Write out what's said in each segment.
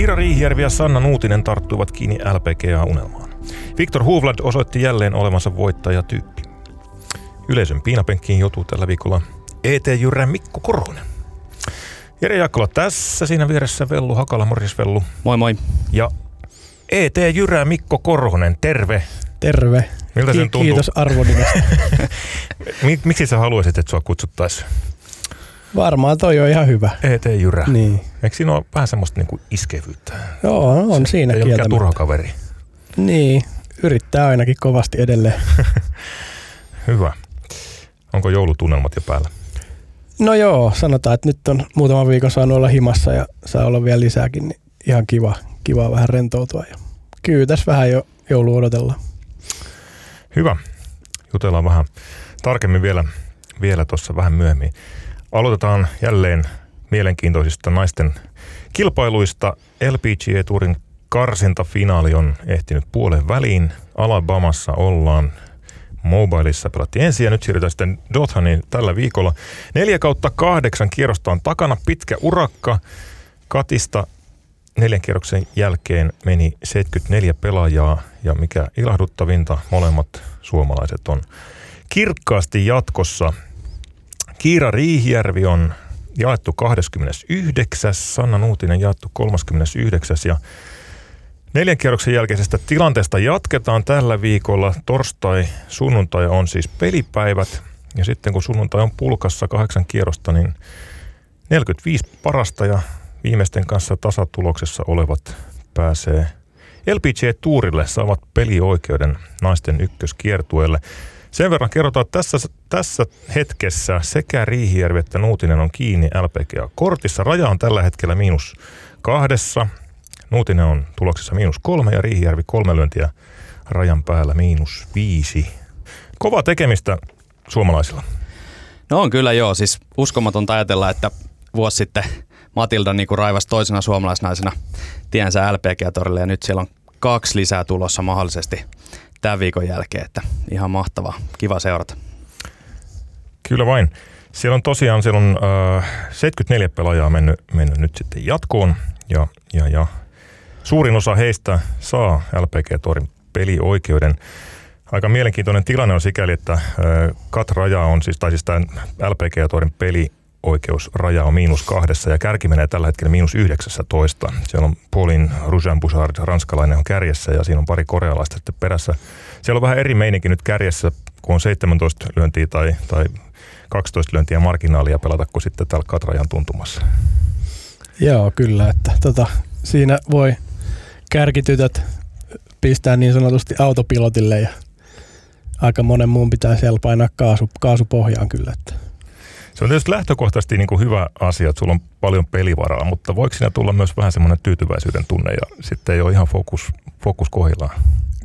Kiira Riihijärvi ja Sanna Nuutinen tarttuivat kiinni LPGA-unelmaan. Viktor Hovland osoitti jälleen olevansa voittajatyyppi. Yleisön piinapenkkiin joutuu tällä viikolla ET Jyrä Mikko Korhonen. Jere Jaakkola tässä, siinä vieressä Vellu Hakala, morjes Vellu. Moi moi. Ja ET Jyrä Mikko Korhonen, terve. Terve. Miltä sen tuntuu? Kiitos arvonimestä. Mik, miksi sä haluaisit, että sua kutsuttaisiin Varmaan toi on ihan hyvä. ET Jyrä? Niin. Eikö siinä ole vähän semmoista niinku iskevyyttä? Joo, on Se siinä Ei ole turha kaveri. Niin, yrittää ainakin kovasti edelleen. Hyvä. Onko joulutunnelmat jo päällä? No joo, sanotaan, että nyt on muutaman viikon saanut olla himassa ja saa olla vielä lisääkin, niin ihan kiva, kiva vähän rentoutua. Ja kyllä tässä vähän jo joulu odotellaan. Hyvä. Jutellaan vähän tarkemmin vielä, vielä tuossa vähän myöhemmin. Aloitetaan jälleen mielenkiintoisista naisten kilpailuista. LPGA Tourin karsintafinaali on ehtinyt puolen väliin. Alabamassa ollaan. Mobileissa pelattiin ensin ja nyt siirrytään sitten Dothaniin tällä viikolla. Neljä kautta kahdeksan kierrosta on takana pitkä urakka. Katista neljän kierroksen jälkeen meni 74 pelaajaa ja mikä ilahduttavinta, molemmat suomalaiset on kirkkaasti jatkossa. Kiira Riihijärvi on jaettu 29. Sanna Nuutinen jaettu 39. Ja neljän kierroksen jälkeisestä tilanteesta jatketaan tällä viikolla. Torstai, sunnuntai on siis pelipäivät. Ja sitten kun sunnuntai on pulkassa kahdeksan kierrosta, niin 45 parasta ja viimeisten kanssa tasatuloksessa olevat pääsee LPG-tuurille, saavat pelioikeuden naisten ykköskiertueelle. Sen verran kerrotaan, että tässä, tässä hetkessä sekä Riihijärvi että Nuutinen on kiinni LPGA-kortissa. Raja on tällä hetkellä miinus kahdessa. Nuutinen on tuloksessa miinus kolme ja Riihijärvi kolme lyöntiä rajan päällä miinus viisi. Kova tekemistä suomalaisilla. No on kyllä joo, siis uskomatonta ajatella, että vuosi sitten Matilda niin raivasi toisena suomalaisnaisena tiensä LPG-torille ja nyt siellä on kaksi lisää tulossa mahdollisesti tämän viikon jälkeen, että ihan mahtavaa, kiva seurata. Kyllä vain. Siellä on tosiaan siellä on, äh, 74 pelaajaa mennyt, mennyt nyt sitten jatkoon ja, ja, ja suurin osa heistä saa LPG-torin pelioikeuden. Aika mielenkiintoinen tilanne on sikäli, että äh, kat-raja on siis, tai siis tämä LPG-torin pelioikeusraja on miinus kahdessa ja kärki menee tällä hetkellä miinus 19. Siellä on Paulin Rujan Bouchard, ranskalainen on kärjessä ja siinä on pari korealaista sitten perässä. Siellä on vähän eri meininki nyt kärjessä, kun on 17 lyöntiä tai, tai 12 lyöntiä marginaalia pelata kuin sitten täällä katrajan tuntumassa. Joo, kyllä, että tota, siinä voi kärkitytöt pistää niin sanotusti autopilotille ja aika monen muun pitää siellä painaa kaasu, kaasupohjaan kyllä. Että. Se on tietysti lähtökohtaisesti niin kuin hyvä asia, että sulla on paljon pelivaraa, mutta voiko siinä tulla myös vähän semmoinen tyytyväisyyden tunne ja sitten ei ole ihan fokus, fokus kohdillaan?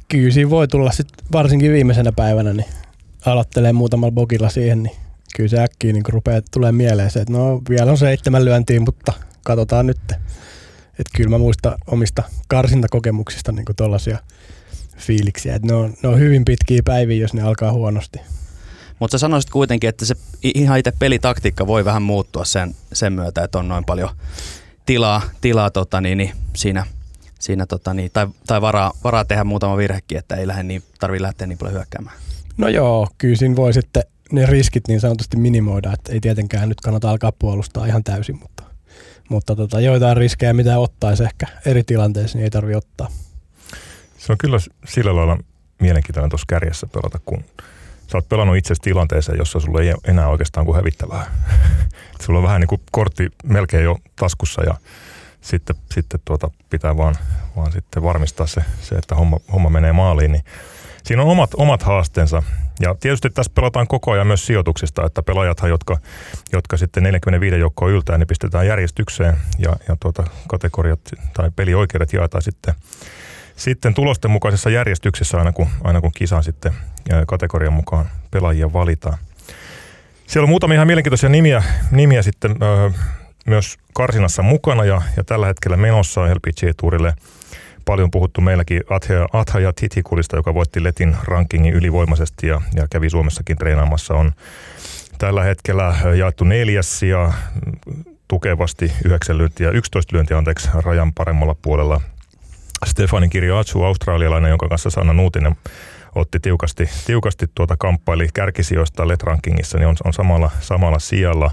Kyllä siinä voi tulla sit varsinkin viimeisenä päivänä, niin aloittelee muutamalla bogilla siihen, niin kyllä se äkkiä niin rupeaa tulee mieleen se, että no vielä on seitsemän lyöntiä, mutta katsotaan nyt. Että kyllä mä muistan omista karsintakokemuksista niin tuollaisia fiiliksiä, että ne on, ne on hyvin pitkiä päiviä, jos ne alkaa huonosti. Mutta sä sanoisit kuitenkin, että se ihan itse pelitaktiikka voi vähän muuttua sen, sen myötä, että on noin paljon tilaa, tilaa tota niin, niin siinä, siinä tota niin, tai, tai varaa, varaa, tehdä muutama virhekin, että ei lähde niin, tarvitse lähteä niin paljon hyökkäämään. No joo, kyllä siinä voi sitten ne riskit niin sanotusti minimoida, että ei tietenkään nyt kannata alkaa puolustaa ihan täysin, mutta, mutta tota, joitain riskejä, mitä ottaisi ehkä eri tilanteissa, niin ei tarvi ottaa. Se on kyllä sillä lailla mielenkiintoinen tuossa kärjessä pelata, kun sä oot pelannut itse tilanteeseen, jossa sulla ei enää oikeastaan kuin hävittävää. sulla on vähän niin kuin kortti melkein jo taskussa ja sitten, sitten tuota pitää vaan, vaan sitten varmistaa se, se että homma, homma menee maaliin. Niin siinä on omat, omat haasteensa. Ja tietysti tässä pelataan koko ajan myös sijoituksista, että pelaajathan, jotka, jotka sitten 45 joukkoa yltää, ne pistetään järjestykseen ja, ja tuota, kategoriat tai pelioikeudet jaetaan sitten sitten tulosten mukaisessa järjestyksessä aina kun, aina kun kisaan sitten kategorian mukaan pelaajia valitaan. Siellä on muutamia ihan mielenkiintoisia nimiä, nimiä sitten ö, myös karsinassa mukana ja, ja tällä hetkellä menossa LPG-tuurille paljon puhuttu meilläkin Atha, Atha ja Titikulista, joka voitti Letin rankingin ylivoimaisesti ja, ja kävi Suomessakin treenaamassa, on tällä hetkellä jaettu neljäs ja tukevasti 9 lyöntiä, 11 lyöntiä anteeksi rajan paremmalla puolella. Stefanin Kirjaatsu, australialainen, jonka kanssa Sanna Nuutinen otti tiukasti, tiukasti tuota kamppaili kärkisijoista LED Rankingissa, niin on, on samalla, samalla sijalla.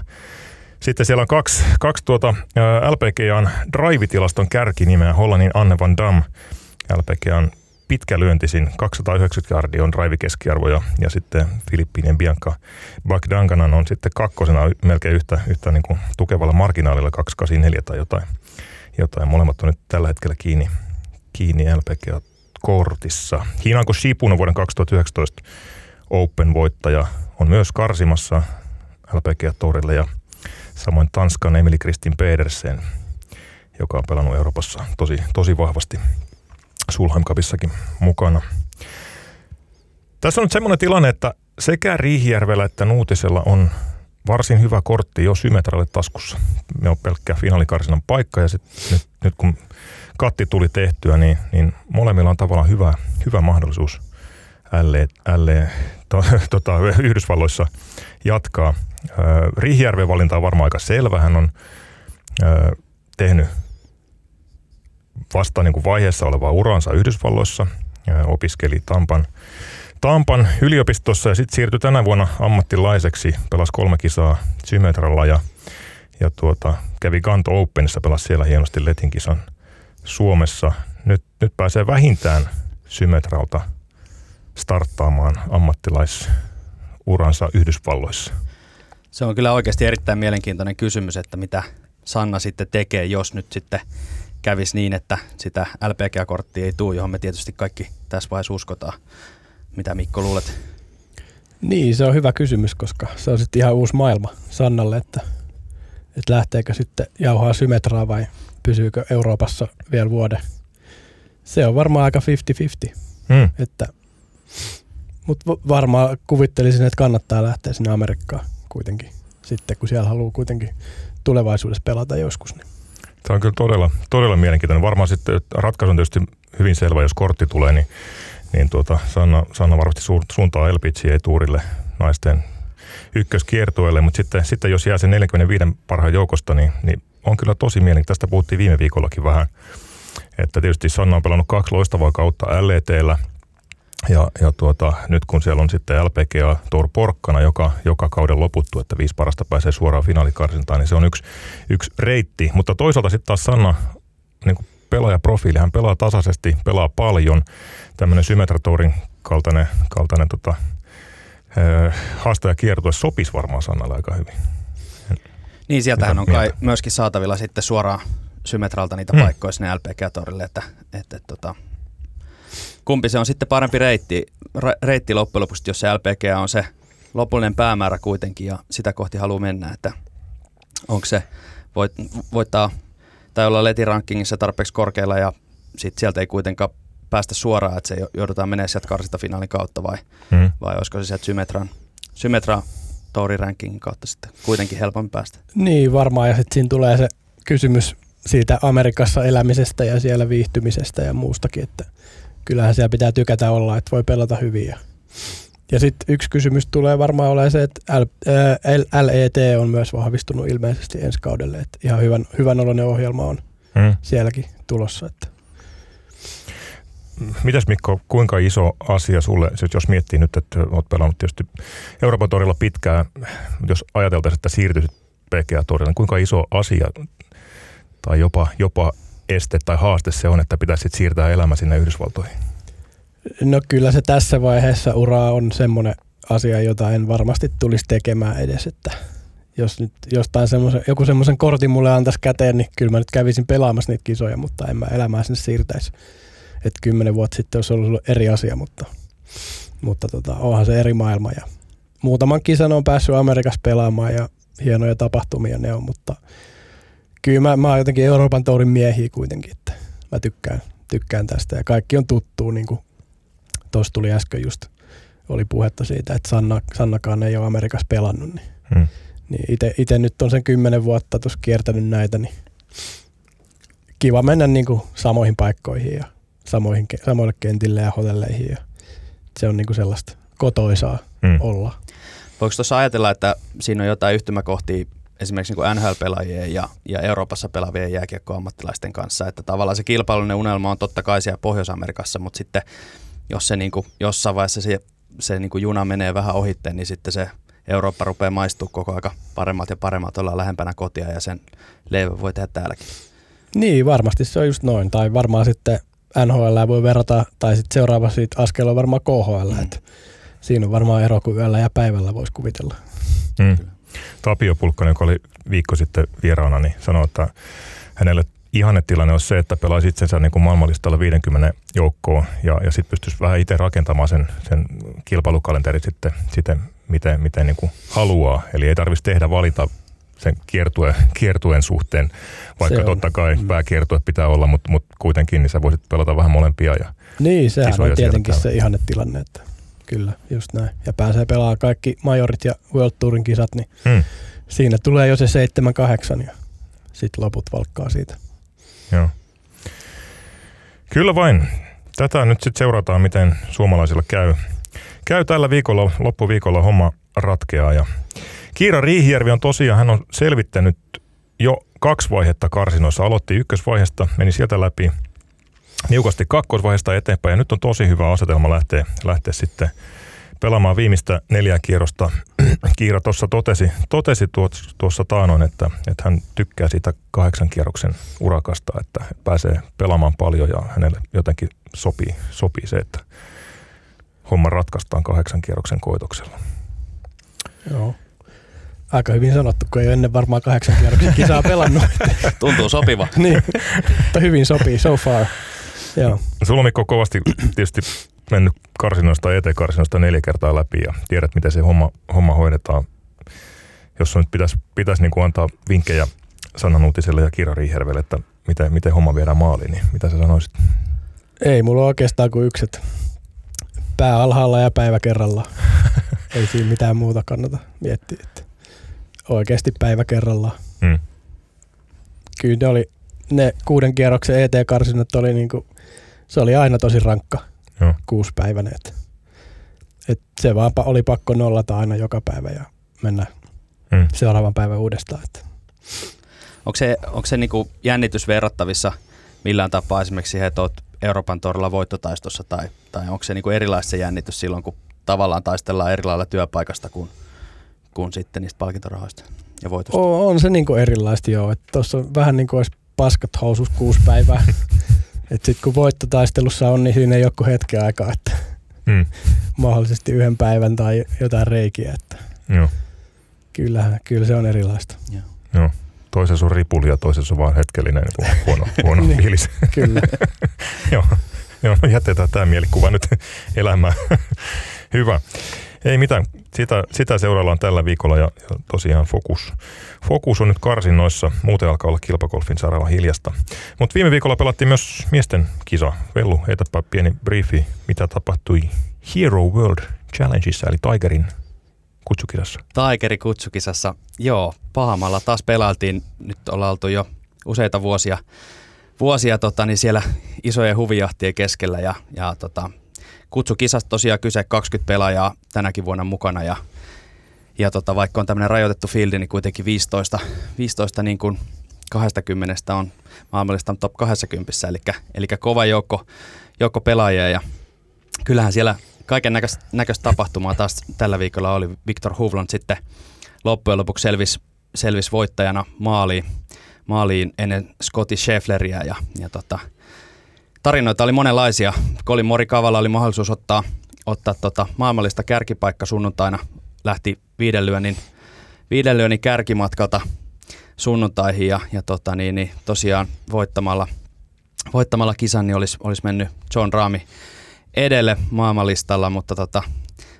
Sitten siellä on kaksi, kaksi tuota, LPGAn drive-tilaston kärkinimeä, Hollannin Anne van Dam. LPGAn pitkä lyöntisin, 290 yardia on drive-keskiarvo ja, ja sitten Filippiinien Bianca Bagdanganan on sitten kakkosena melkein yhtä, yhtä niin kuin tukevalla marginaalilla 284 tai jotain, jotain. Molemmat on nyt tällä hetkellä kiinni, kiinni LPGA kortissa. Hinako Shipun on vuoden 2019 Open-voittaja on myös karsimassa LPGA-torille ja samoin Tanskan Emily Kristin Pedersen, joka on pelannut Euroopassa tosi, tosi vahvasti Sulheim Cupissakin mukana. Tässä on nyt semmoinen tilanne, että sekä Riihijärvellä että Nuutisella on varsin hyvä kortti jo Symetralle taskussa. Me on pelkkä finaalikarsinan paikka ja sit nyt, nyt kun katti tuli tehtyä, niin, niin molemmilla on tavallaan hyvä, hyvä mahdollisuus älleen, älleen to, tota, Yhdysvalloissa jatkaa. Riihijärven valinta on varmaan aika selvä. Hän on ö, tehnyt vasta niin kuin vaiheessa olevaa uransa Yhdysvalloissa. Ja opiskeli Tampan, Tampan yliopistossa ja sitten siirtyi tänä vuonna ammattilaiseksi. Pelasi kolme kisaa Symetralla ja, ja tuota, kävi Ganto Openissa, pelasi siellä hienosti Letin kisan Suomessa. Nyt, nyt pääsee vähintään Symetralta starttaamaan ammattilaisuransa Yhdysvalloissa. Se on kyllä oikeasti erittäin mielenkiintoinen kysymys, että mitä Sanna sitten tekee, jos nyt sitten kävisi niin, että sitä LPG-korttia ei tule, johon me tietysti kaikki tässä vaiheessa uskotaan. Mitä Mikko luulet? Niin, se on hyvä kysymys, koska se on sitten ihan uusi maailma Sannalle, että, että lähteekö sitten jauhaa symmetraa vai pysyykö Euroopassa vielä vuoden. Se on varmaan aika 50-50. Hmm. Että, mutta varmaan kuvittelisin, että kannattaa lähteä sinne Amerikkaan kuitenkin, sitten kun siellä haluaa kuitenkin tulevaisuudessa pelata joskus. Niin. Tämä on kyllä todella, todella mielenkiintoinen. Varmaan sitten ratkaisu on tietysti hyvin selvä, jos kortti tulee, niin, niin tuota, Sanna, Sanna varmasti suuntaa Elpitsiä tuurille naisten ykköskiertueelle, mutta sitten, sitten jos jää sen 45 parhaan joukosta, niin, niin on kyllä tosi mielenkiintoista. Tästä puhuttiin viime viikollakin vähän, että tietysti Sanna on pelannut kaksi loistavaa kautta LETllä – ja, ja tuota, nyt kun siellä on sitten LPGA Tour Porkkana, joka, joka kauden loputtu, että viisi parasta pääsee suoraan finaalikarsintaan, niin se on yksi, yksi reitti. Mutta toisaalta sitten taas Sanna, niin kuin pelaajaprofiili, hän pelaa tasaisesti, pelaa paljon. Tämmöinen Symmetratorin kaltainen, kaltainen tota, haastajakiertue sopisi varmaan Sannalle aika hyvin. Niin, sieltähän on kai myöskin saatavilla sitten suoraan Symmetralta niitä hmm. paikkoja sinne LPGA-torille, että, että, että tota, kumpi se on sitten parempi reitti, reitti loppujen lopuksi, jos se LPG on se lopullinen päämäärä kuitenkin ja sitä kohti haluaa mennä, että onko se voit, voittaa tai olla letirankingissa tarpeeksi korkealla ja sit sieltä ei kuitenkaan päästä suoraan, että se joudutaan menemään sieltä karsitafinaalin kautta vai, hmm. vai olisiko se sieltä Symmetran, Symmetra Touri rankingin kautta sitten kuitenkin helpommin päästä. Niin varmaan ja sitten siinä tulee se kysymys siitä Amerikassa elämisestä ja siellä viihtymisestä ja muustakin, että kyllähän siellä pitää tykätä olla, että voi pelata hyvin. Ja, ja sitten yksi kysymys tulee varmaan olemaan se, että L, L, LET on myös vahvistunut ilmeisesti ensi kaudelle, että ihan hyvän, hyvän oloinen ohjelma on hmm. sielläkin tulossa. Että. Mitäs Mikko, kuinka iso asia sulle, jos miettii nyt, että olet pelannut tietysti Euroopan torilla pitkään, jos ajateltaisiin, että siirtyisit PGA-torille, niin kuinka iso asia tai jopa, jopa este tai haaste se on, että pitäisi siirtää elämä sinne Yhdysvaltoihin? No kyllä se tässä vaiheessa uraa on semmoinen asia, jota en varmasti tulisi tekemään edes, että jos nyt jostain semmoisen, joku semmoisen kortin mulle antaisi käteen, niin kyllä mä nyt kävisin pelaamassa niitä kisoja, mutta en mä elämää sinne siirtäisi. Että kymmenen vuotta sitten olisi ollut eri asia, mutta, mutta tota, onhan se eri maailma ja muutaman kisan on päässyt Amerikassa pelaamaan ja hienoja tapahtumia ne on, mutta kyllä mä, mä oon jotenkin Euroopan tourin miehiä kuitenkin, että mä tykkään, tykkään tästä ja kaikki on tuttuu, niin kuin tuossa tuli äsken just, oli puhetta siitä, että Sanna, Sannakaan ei ole Amerikassa pelannut, niin, hmm. niin itse nyt on sen kymmenen vuotta tuossa kiertänyt näitä, niin kiva mennä niin kuin samoihin paikkoihin ja samoihin, samoille kentille ja hotelleihin ja se on niin kuin sellaista kotoisaa hmm. olla. Voiko tuossa ajatella, että siinä on jotain yhtymäkohtia esimerkiksi niin NHL-pelaajien ja, ja Euroopassa pelaavien jääkiekkoammattilaisten kanssa. Että tavallaan se kilpailullinen unelma on totta kai siellä Pohjois-Amerikassa, mutta sitten jos se niin kuin, jossain vaiheessa se, se niin kuin juna menee vähän ohitteen, niin sitten se Eurooppa rupeaa maistua koko aika paremmat ja paremmat, ollaan lähempänä kotia ja sen leivän voi tehdä täälläkin. Niin, varmasti se on just noin. Tai varmaan sitten NHL voi verrata, tai sitten seuraava siitä askel on varmaan KHL. Mm. Että siinä on varmaan ero, kun yöllä ja päivällä voisi kuvitella. Mm. Tapio Pulkkanen, joka oli viikko sitten vieraana, niin sanoi, että hänelle ihannetilanne on se, että pelaisi itsensä niin kuin maailmanlistalla 50 joukkoon ja, ja sitten pystyisi vähän itse rakentamaan sen, sen kilpailukalenteri sitten, sitten miten, miten niin kuin haluaa. Eli ei tarvitsisi tehdä valita sen kiertue, kiertuen suhteen, vaikka se totta kai mm. pääkiertue pitää olla, mutta, mutta kuitenkin niin sä voisit pelata vähän molempia. Ja niin, sehän on tietenkin se ihanne tilanne, että kyllä, just näin. Ja pääsee pelaamaan kaikki majorit ja World Tourin kisat, niin hmm. siinä tulee jo se 7-8 ja sitten loput valkkaa siitä. Joo. Kyllä vain. Tätä nyt sitten seurataan, miten suomalaisilla käy. Käy tällä viikolla, loppuviikolla homma ratkeaa ja Kiira Riihijärvi on tosiaan, hän on selvittänyt jo kaksi vaihetta karsinoissa. Aloitti ykkösvaiheesta, meni sieltä läpi niukasti kakkosvaiheesta eteenpäin ja nyt on tosi hyvä asetelma lähteä, lähteä sitten pelaamaan viimeistä neljää kierrosta. Kiira tuossa totesi, totesi tuossa taanoin, että, että hän tykkää siitä kahdeksan kierroksen urakasta, että pääsee pelaamaan paljon ja hänelle jotenkin sopii, sopii se, että homma ratkaistaan kahdeksan kierroksen koitoksella. Joo. Aika hyvin sanottu, kun ei ole ennen varmaan kahdeksan kierroksen kisaa pelannut. Tuntuu sopiva. niin, mutta hyvin sopii so far. Joo. Sulla on Mikko kovasti tietysti mennyt karsinoista ja eteen-karsinoista neljä kertaa läpi ja tiedät, miten se homma, homma hoidetaan. Jos nyt pitäisi, pitäisi niin kuin antaa vinkkejä Sannan uutiselle ja Kira Riihervelle, että miten, miten homma viedään maaliin, niin mitä sä sanoisit? Ei mulla oikeastaan kuin ykset. Pää alhaalla ja päivä kerralla. Ei siinä mitään muuta kannata miettiä. Että oikeasti päivä kerrallaan. Hmm. Kyllä ne oli, ne kuuden kierroksen ET-karsinnat oli niinku, se oli aina tosi rankka Joo. kuuspäiväinen. Et, et se vaan oli pakko nollata aina joka päivä ja mennä hmm. seuraavan päivän uudestaan. Et. Onko se, onko se niinku jännitys verrattavissa millään tapaa esimerkiksi siihen, että olet Euroopan torilla voittotaistossa tai, tai onko se niinku erilaista se jännitys silloin, kun tavallaan taistellaan eri lailla työpaikasta kuin, kuin sitten niistä palkintorahoista ja voitosta? On, on se niinku erilaista joo, tuossa on vähän niin kuin olisi paskat housus kuusi päivää. että sitten kun voittotaistelussa on, niin siinä ei ole hetken aikaa, että hmm. mahdollisesti yhden päivän tai jotain reikiä. Että Joo. Kyllähän, kyllä se on erilaista. Joo. Joo. Toisessa on ripuli ja toisessa on vaan hetkellinen niin huono, huono niin, fiilis. Kyllä. Joo. Joo, no jätetään tämä mielikuva nyt elämään. Hyvä. Ei mitään. Sitä, sitä seuraillaan tällä viikolla ja, ja tosiaan fokus, fokus on nyt karsinnoissa. Muuten alkaa olla kilpakolfin saralla hiljasta. Mutta viime viikolla pelattiin myös miesten kisa. Vellu, heitäpä pieni briefi, mitä tapahtui Hero World Challengeissa, eli Tigerin kutsukisassa. Tigerin kutsukisassa, joo. Pahamalla taas pelailtiin. Nyt ollaan oltu jo useita vuosia, vuosia tota, niin siellä isojen huvijahtien keskellä ja, ja tota, kutsukisasta tosiaan kyse 20 pelaajaa tänäkin vuonna mukana ja, ja tota, vaikka on tämmöinen rajoitettu fieldi, niin kuitenkin 15, 15 niin kuin 20 on maailmallista top 20, eli, eli kova joukko, joukko pelaajia ja kyllähän siellä kaiken näköistä, tapahtumaa taas tällä viikolla oli. Victor Hovland sitten loppujen lopuksi selvisi, selvisi voittajana maaliin, maaliin ennen Scotty Scheffleria ja, ja tota, tarinoita oli monenlaisia. Colin Morikavalla oli mahdollisuus ottaa, ottaa tota maailmallista kärkipaikka sunnuntaina. Lähti viidenlyönnin, viidenlyönnin kärkimatkalta sunnuntaihin ja, ja tota niin, niin tosiaan voittamalla, voittamalla kisan niin olisi, olisi mennyt John Raami edelle maailmanlistalla, mutta tota,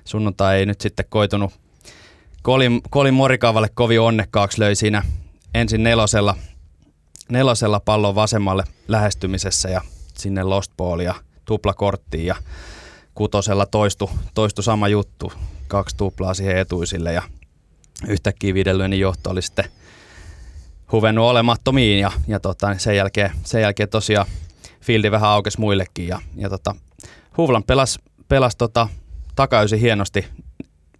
sunnuntai ei nyt sitten koitunut Colin, Colin Morikavalle kovin onnekkaaksi löi siinä ensin nelosella, nelosella pallon vasemmalle lähestymisessä ja sinne lost ballia tuplakorttiin ja kutosella toistu, toistu sama juttu, kaksi tuplaa siihen etuisille ja yhtäkkiä viiden johto oli sitten huvennut olemattomiin ja, ja tota, sen, jälkeen, sen jälkeen tosiaan fieldi vähän aukesi muillekin ja, ja tota, Huvlan pelasi pelas tota, takaisin hienosti.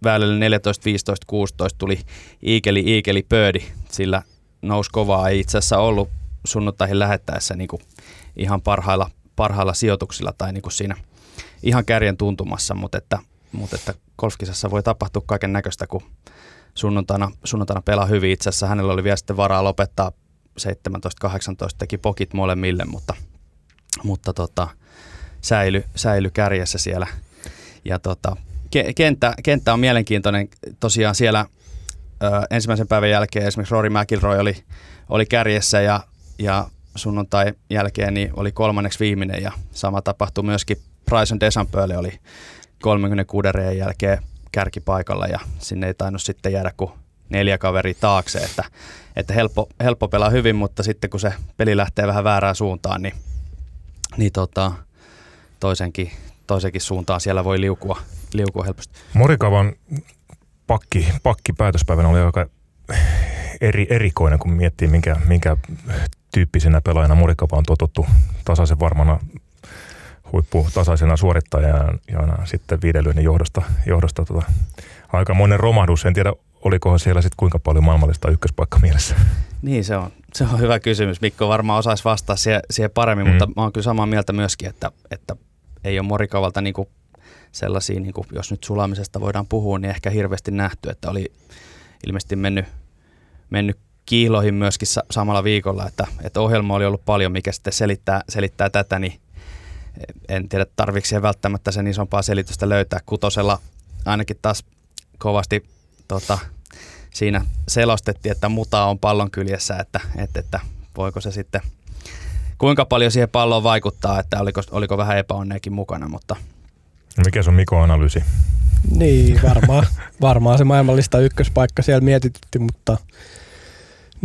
Välillä 14, 15, 16 tuli Iikeli, Iikeli, Pöödi, sillä nousi kovaa. Ei itse asiassa ollut sunnuntaihin lähettäessä niin kuin ihan parhailla, parhailla sijoituksilla tai niin kuin siinä ihan kärjen tuntumassa, mutta että, mutta että golfkisassa voi tapahtua kaiken näköistä, kun sunnuntaina, sunnuntaina pelaa hyvin. Itse asiassa hänellä oli vielä sitten varaa lopettaa 17-18, teki pokit molemmille, mutta, mutta tota, säily, säily kärjessä siellä. Ja tota, kenttä, kenttä on mielenkiintoinen. Tosiaan siellä ö, ensimmäisen päivän jälkeen esimerkiksi Rory McIlroy oli, oli kärjessä ja, ja sunnuntai jälkeen niin oli kolmanneksi viimeinen ja sama tapahtui myöskin Bryson DeChambeaulle oli 36 reijän jälkeen kärkipaikalla ja sinne ei tainnut sitten jäädä kuin neljä kaveri taakse, että, että helppo, helppo pelaa hyvin, mutta sitten kun se peli lähtee vähän väärään suuntaan, niin, niin tota, toisenkin, toisenkin suuntaan siellä voi liukua, liukua helposti. Morikavan pakki, pakki päätöspäivänä oli aika eri, erikoinen, kun miettii, minkä, minkä tyyppisenä pelaajana Morikava on totuttu tasaisen varmana huipputasaisena suorittajana ja sitten viidelyinen johdosta, johdosta tota, aikamoinen romahdus. En tiedä, olikohan siellä sitten kuinka paljon maailmallista ykköspaikka mielessä? Niin, se on, se on hyvä kysymys. Mikko varmaan osaisi vastata siihen, siihen paremmin, mm. mutta mä oon kyllä samaa mieltä myöskin, että, että ei ole Morikavalta niinku sellaisia, niinku, jos nyt sulamisesta voidaan puhua, niin ehkä hirveästi nähty, että oli ilmeisesti mennyt, mennyt kiiloihin myöskin samalla viikolla, että, että ohjelma oli ollut paljon, mikä sitten selittää, selittää tätä, niin en tiedä tarvitsi välttämättä sen isompaa selitystä löytää. Kutosella ainakin taas kovasti tota, siinä selostettiin, että muta on pallon kyljessä, että, että, että voiko se sitten, kuinka paljon siihen palloon vaikuttaa, että oliko, oliko vähän epäonneekin mukana, mutta... Mikä on Mikon analyysi? Niin, varmaan, varmaan se maailmallista ykköspaikka siellä mietitytti, mutta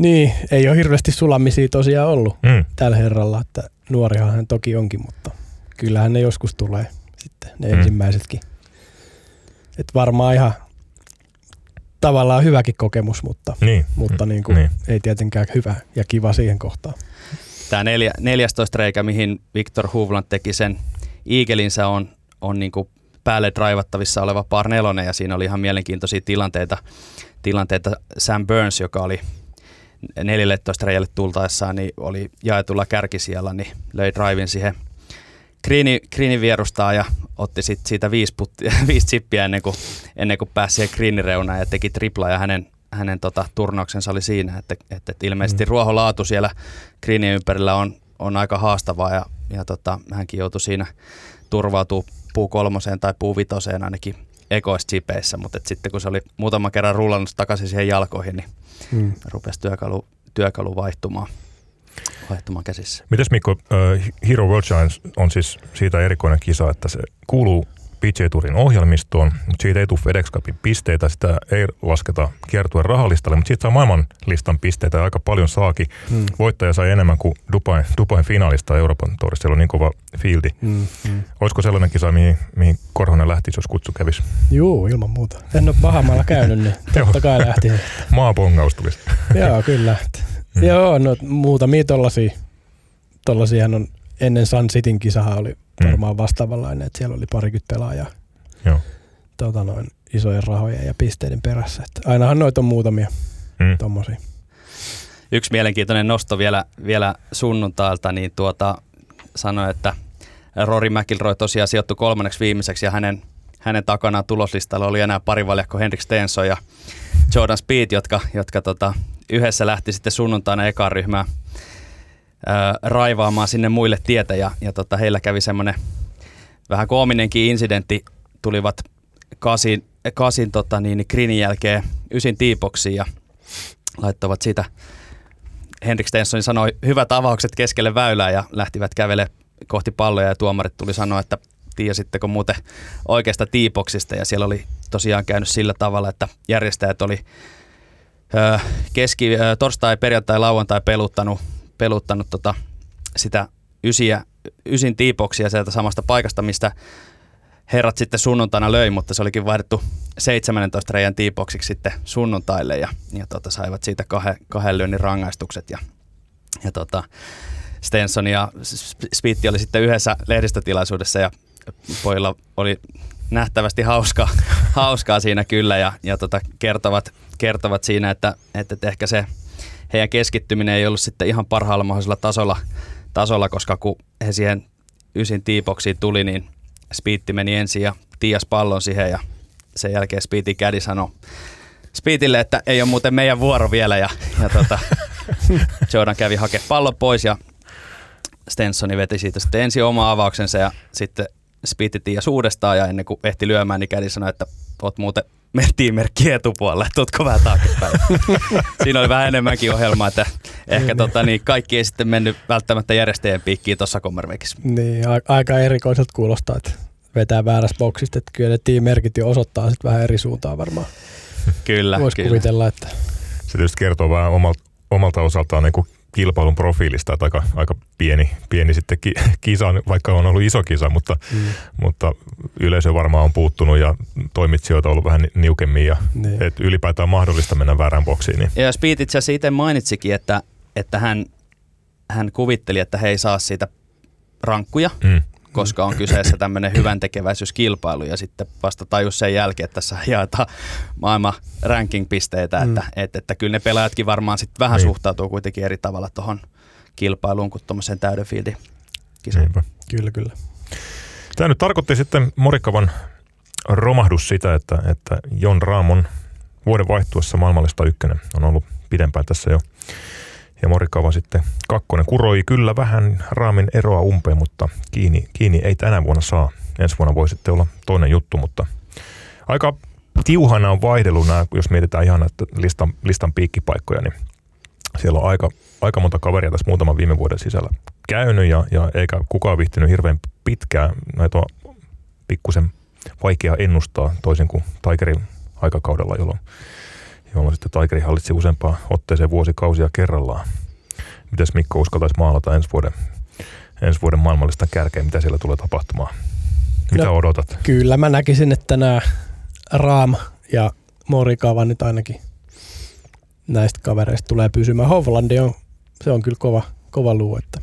niin, ei ole hirveästi sulamisia tosiaan ollut mm. tällä herralla, että nuorihan hän toki onkin, mutta kyllähän ne joskus tulee sitten, ne mm. ensimmäisetkin. Et varmaan ihan tavallaan hyväkin kokemus, mutta, niin. mutta niin kuin niin. ei tietenkään hyvä ja kiva siihen kohtaan. Tämä neljä, 14 reikä, mihin Victor Hovland teki sen Eagelinsä on, on niin kuin päälle draivattavissa oleva par nelonen ja siinä oli ihan mielenkiintoisia tilanteita. tilanteita. Sam Burns, joka oli 14 reijalle tultaessaan, niin oli jaetulla kärkisijalla, niin löi drivin siihen – Kriini, Kriini vierustaa ja otti sit siitä viisi, putti, viisi chippiä ennen kuin, ennen kuin pääsi siihen Kriinireunaan ja teki tripla ja hänen, hänen tota, turnauksensa oli siinä, että, että, että ilmeisesti mm. ruoholaatu siellä Kriinin ympärillä on, on aika haastavaa ja, ja tota, hänkin joutui siinä turvautuu puu kolmoseen tai puu vitoseen ainakin ekoista mutta sitten kun se oli muutama kerran rullannut takaisin siihen jalkoihin, niin mm. rupesi työkalu, työkalu vaihtumaan vaihtumaan käsissä. Mites Mikko, uh, Hero World Challenge on siis siitä erikoinen kisa, että se kuuluu PJ Tourin ohjelmistoon, mutta siitä ei tule FedEx Cupin pisteitä, sitä ei lasketa kiertuen rahalistalle, mutta siitä saa maailmanlistan pisteitä ja aika paljon saaki. Hmm. Voittaja sai enemmän kuin Dubai, Dubain finaalista Euroopan Tourissa, siellä on niin kova fieldi. Hmm. Hmm. Olisiko sellainen kisa, mihin, mihin Korhonen lähtisi, jos kutsu kävisi? Joo, ilman muuta. En ole pahemmalla käynyt, niin totta kai lähti. Maabongaus tulisi. Joo, kyllä. Mm. Joo, no muutamia tollasia, tollasiahan on ennen Sun Cityn kisahan oli mm. Varmaan vastaavanlainen, että siellä oli parikymmentä pelaajaa. Joo. Tota noin, isojen rahojen ja pisteiden perässä. Että ainahan noita on muutamia mm. tommosia. Yksi mielenkiintoinen nosto vielä, vielä sunnuntailta, niin tuota, sanoi, että Rory McIlroy tosiaan sijoittui kolmanneksi viimeiseksi ja hänen, hänen takanaan tuloslistalla oli enää pari valjakko Henrik Stenson ja Jordan Speed, jotka, jotka tota, yhdessä lähti sitten sunnuntaina ekaan ryhmään raivaamaan sinne muille tietä ja, ja tota, heillä kävi semmoinen vähän koominenkin incidentti. Tulivat kasin, kasin tota, niin, krinin jälkeen ysin tiipoksiin ja laittoivat sitä Henrik Stenson sanoi hyvät avaukset keskelle väylää ja lähtivät kävele kohti palloja ja tuomarit tuli sanoa, että tiesitteko muuten oikeasta tiipoksista ja siellä oli tosiaan käynyt sillä tavalla, että järjestäjät oli keski, torstai, perjantai, lauantai peluttanut, peluttanut tota, sitä ysiä, ysin tiipoksia sieltä samasta paikasta, mistä herrat sitten sunnuntaina löi, mutta se olikin vaihdettu 17 reijän tiipoksiksi sitten sunnuntaille ja, ja tota, saivat siitä kahden, kahden lyönnin rangaistukset ja, ja tota, Stenson ja Spitti oli sitten yhdessä lehdistötilaisuudessa ja pojilla oli nähtävästi hauskaa, hauskaa siinä kyllä ja, ja tota, kertovat, kertovat siinä, että, että, että ehkä se heidän keskittyminen ei ollut sitten ihan parhaalla mahdollisella tasolla, tasolla koska kun he siihen ysin tiipoksiin tuli, niin Spiitti meni ensin ja tias pallon siihen ja sen jälkeen Spiitin kädi sanoi Spiitille, että ei ole muuten meidän vuoro vielä ja, ja tota, Jordan kävi hakea pallon pois ja Stensoni veti siitä sitten ensin oma avauksensa ja sitten Spiitti tiias uudestaan ja ennen kuin ehti lyömään, niin kädi sanoi, että oot muuten tiimerkki etupuolella, että ootko vähän taaksepäin. Siinä oli vähän enemmänkin ohjelmaa, että ehkä niin, tota, niin kaikki ei sitten mennyt välttämättä järjestäjien piikkiin tuossa Kommervekissä. Niin, a- aika erikoiselta kuulostaa, että vetää väärässä boksista, että kyllä ne tiimerkit jo osoittaa sitten vähän eri suuntaan varmaan. Kyllä, Voisi kyllä. kuvitella, että Se tietysti kertoo vähän omalta, omalta osaltaan niin kuin kilpailun profiilista, että aika, aika pieni, pieni sitten ki, kisa, vaikka on ollut iso kisa, mutta, mm, mutta yleisö varmaan on puuttunut ja toimitsijoita on ollut vähän ni- niukemmin ja niin. et ylipäätään on mahdollista mennä väärään boksiin. Niin. Ja Speed itse asiassa itse mainitsikin, että, että hän, hän kuvitteli, että he ei saa siitä rankkuja, Mm. Koska on kyseessä tämmöinen hyvän tekeväisyyskilpailu ja sitten vasta tajus sen jälkeen, että tässä jaetaan maailman ranking-pisteitä, Mm. että, että, että kyllä ne pelaajatkin varmaan sitten vähän Niin. suhtautuu kuitenkin eri tavalla tuohon kilpailuun kuin tuommoiseen täyden fieldi kisaan. Niinpä. Kyllä, kyllä. Tämä nyt tarkoitti sitten Morikavan romahdus sitä, että, että Jon Raamon vuoden vaihtuessa maailmallista ykkönen on ollut pidempään tässä jo. Ja Morikava sitten kakkonen kuroi kyllä vähän Raamin eroa umpeen, mutta kiinni, kiinni ei tänä vuonna saa. Ensi vuonna voi sitten olla toinen juttu, mutta aika tiuhana on vaihdellut nämä, jos mietitään ihan näitä listan, listan piikkipaikkoja, niin siellä on aika, aika monta kaveria tässä muutaman viime vuoden sisällä käynyt ja, ja eikä kukaan viihtynyt hirveän pitkään. Näitä on pikkusen vaikea ennustaa toisin kuin Tigerin aikakaudella, jolloin, jolloin sitten Tigeri hallitsi useampaa otteeseen vuosikausia kerrallaan. Mitäs Mikko uskaltaisi maalata ensi vuoden, ensi vuoden maailmallistan kärkeen, mitä siellä tulee tapahtumaan? Mitä No. odotat? Kyllä mä näkisin, että nämä Raam ja Morikava nyt ainakin näistä kavereista tulee pysymään. Hovlandi on, se on kyllä kova, kova luu. Että.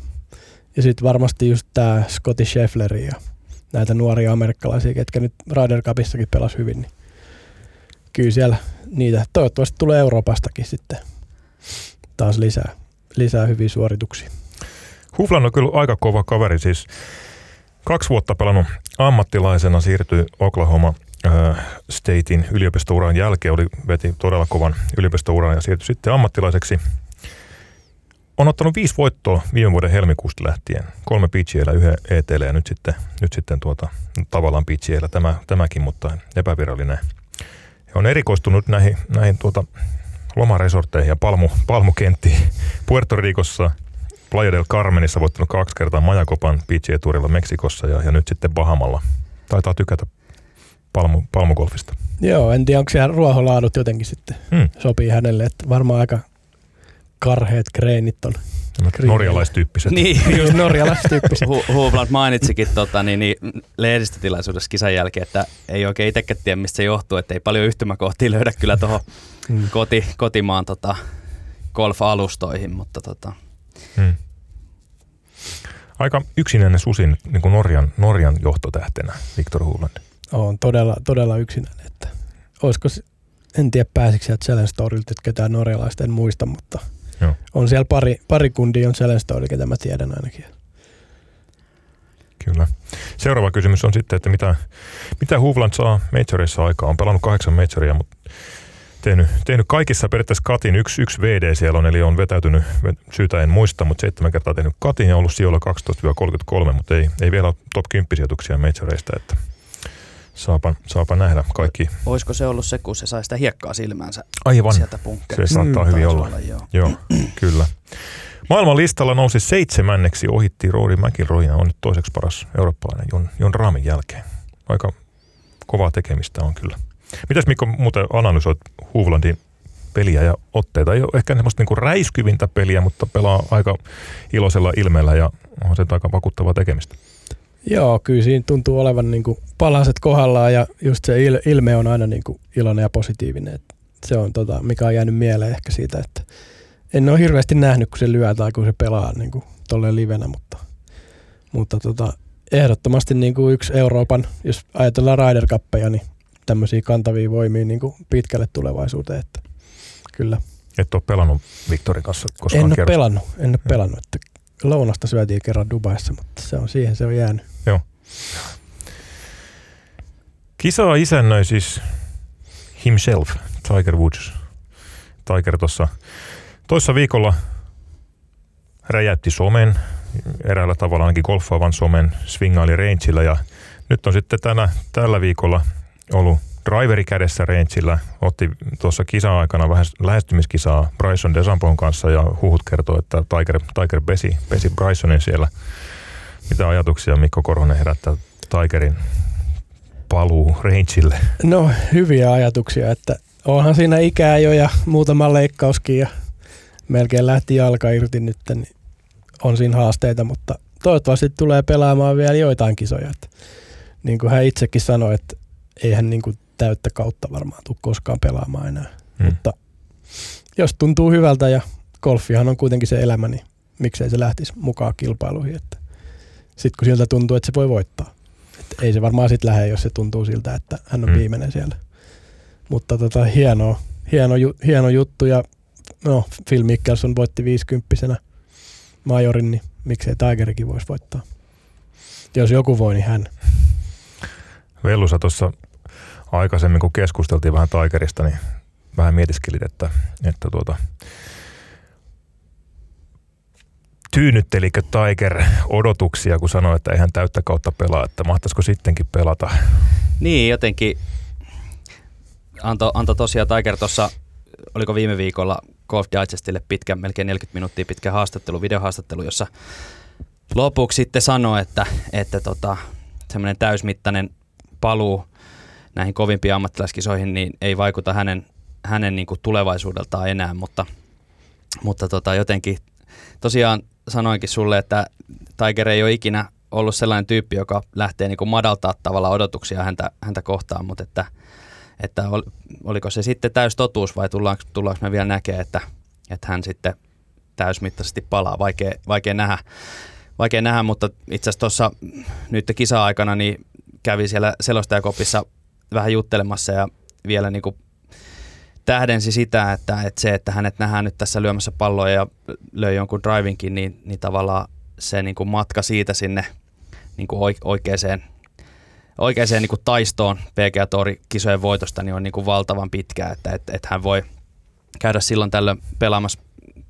Ja sitten varmasti just tämä Scotty Scheffleri ja näitä nuoria amerikkalaisia, ketkä nyt Ryder Cupissakin pelas hyvin. Niin kyllä siellä niitä toivottavasti tulee Euroopastakin sitten taas lisää, lisää hyviä suorituksia. Huflan on kyllä aika kova kaveri, siis kaksi vuotta pelannut ammattilaisena, siirtyi Oklahoma äh, Statein yliopistouran jälkeen, oli, veti todella kovan yliopistouran ja siirtyi sitten ammattilaiseksi. On ottanut viisi voittoa viime vuoden helmikuusta lähtien. Kolme PGAllä, yhden ETL ja nyt sitten, nyt sitten tuota, tavallaan PGAllä tämä, tämäkin, mutta epävirallinen. Ja on erikoistunut näihin, näihin tuota, lomaresortteihin ja palmu, palmukenttiin Puerto Ricossa, Playa del Carmenissa voittanut kaksi kertaa Majakopan PGA-tuurilla Meksikossa ja, ja nyt sitten Bahamalla. Taitaa tykätä palmu, palmugolfista. Joo, en tiedä onko siellä ruoholaadut jotenkin sitten Hmm. sopii hänelle, että varmaan aika karheet kreenit on. Norjalaistyyppiset. Niin, Just norjalaistyyppiset. Hu- mainitsikin tota, niin, niin, lehdistötilaisuudessa kisan jälkeen, että ei oikein itsekään tiedä, mistä se johtuu, että ei paljon yhtymäkohtia löydä kyllä tuohon Mm. koti, kotimaan tota, golf-alustoihin, mutta tota, Hmm. Aika yksinäinen susi niin kuin Norjan, Norjan johtotähtenä, Viktor Huland. on todella, todella yksinäinen. Että olisiko, en tiedä pääsikö sieltä Challenge Storylta että ketään norjalaista, en muista, mutta Joo. on siellä pari, pari kundia on Story, ketä mä tiedän ainakin. Kyllä. Seuraava kysymys on sitten, että mitä, mitä Hovland saa majorissa aikaa? On pelannut kahdeksan majoria, mutta tehnyt, tehnyt kaikissa periaatteessa katin. Yksi, yksi VD siellä on, eli on vetäytynyt, ve- syytä en muista, mutta seitsemän kertaa tehnyt katin ja ollut sijoilla 12-33, mutta ei, ei vielä ole top 10 sijoituksia majoreista, että saapa, saapa nähdä kaikki. olisiko se ollut se, kun se sai sitä hiekkaa silmäänsä Aivan, sieltä se punkkerista? saattaa Mm, hyvin Taisi olla. joo. Joo, kyllä. Maailman listalla nousi seitsemänneksi, ohitti Rory McIlroy ja on nyt toiseksi paras eurooppalainen Jon, Jon Raamin jälkeen. Aika kovaa tekemistä on kyllä. Mitäs Mikko muuten analysoit Hovlandin peliä ja otteita? Ei ole ehkä semmoista niinku räiskyvintä peliä, mutta pelaa aika iloisella ilmeellä ja on se aika vakuuttavaa tekemistä. Joo, kyllä siinä tuntuu olevan niin kuin palaset kohdallaan ja just se il, ilme on aina niin kuin iloinen ja positiivinen. Et se on tota, mikä on jäänyt mieleen ehkä siitä, että en ole hirveästi nähnyt, kun se lyö tai kun se pelaa niin kuin tolleen livenä, mutta, mutta tota, ehdottomasti niin kuin yksi Euroopan, jos ajatellaan Ryder Cuppeja, niin tämmöisiä kantavia voimia niin kuin pitkälle tulevaisuuteen. Että kyllä. Et ole pelannut Victorin kanssa koskaan En ole kierrosta? pelannut, en ole pelannut. Että lounasta syötiin kerran Dubaissa, mutta se on siihen se on jäänyt. Kisaa isännöi siis himself, Tiger Woods. Tiger tuossa toissa viikolla räjäytti somen, eräällä tavalla ainakin golfaavan somen, swingaili rangeillä ja nyt on sitten tänä, tällä viikolla ollut driveri kädessä rangeillä, otti tuossa kisa-aikana vähän lähestymiskisaa Bryson DeSampon kanssa ja huhut kertoo, että Tiger, Tiger pesi, pesi Brysonin siellä. Mitä ajatuksia Mikko Korhonen herättää Tigerin paluu rangeille? No hyviä ajatuksia, että onhan siinä ikää jo ja muutama leikkauskin ja melkein lähti jalka irti nyt, niin on siinä haasteita, mutta toivottavasti tulee pelaamaan vielä joitain kisoja. Että niin kuin hän itsekin sanoi, että eihän niin kuin täyttä kautta varmaan tule koskaan pelaamaan enää. Hmm. Mutta jos tuntuu hyvältä ja golfihan on kuitenkin se elämä, niin miksei se lähtisi mukaan kilpailuihin. Että sitten kun siltä tuntuu, että se voi voittaa. Että ei se varmaan sitten lähde, jos se tuntuu siltä, että hän on Mm. viimeinen siellä. Mutta tota, hieno, ju, hieno juttu ja no, Phil Mickelson voitti 50 majorin, niin miksei Tigerikin voisi voittaa. Jos joku voi, niin hän. Vellusa tuossa aikaisemmin, kun keskusteltiin vähän Tigerista, niin vähän mietiskelit, että, että tuota, tyynnyttelikö Tiger odotuksia, kun sanoi, että eihän täyttä kautta pelaa, että mahtaisiko sittenkin pelata? Niin, jotenkin antoi anto tosiaan Tiger tuossa, oliko viime viikolla Golf Digestille pitkä, melkein 40 minuuttia pitkä haastattelu, videohaastattelu, jossa lopuksi sitten sanoi, että, että tota, semmoinen täysmittainen paluu näihin kovimpiin ammattilaiskisoihin niin ei vaikuta hänen, hänen niin tulevaisuudeltaan enää, mutta, mutta tota, jotenkin tosiaan sanoinkin sulle, että Tiger ei ole ikinä ollut sellainen tyyppi, joka lähtee niin kuin madaltaa tavalla odotuksia häntä, häntä kohtaan, mutta että, että ol, oliko se sitten täys totuus vai tullaanko, tullaanko me vielä näkemään, että, että hän sitten täysmittaisesti palaa, vaikea, vaikea nähdä. Vaikea nähdä, mutta itse asiassa tuossa nyt kisa-aikana niin kävi siellä selostajakopissa vähän juttelemassa ja vielä niin kuin tähdensi sitä, että, että se, että hänet nähdään nyt tässä lyömässä palloa ja löi jonkun drivinkin, niin, niin tavallaan se niin kuin matka siitä sinne niin kuin oikeaan, oikeaan niin kuin taistoon PGA Touri kisojen voitosta niin on niin kuin valtavan pitkä, että, että, että hän voi käydä silloin tällöin pelaamassa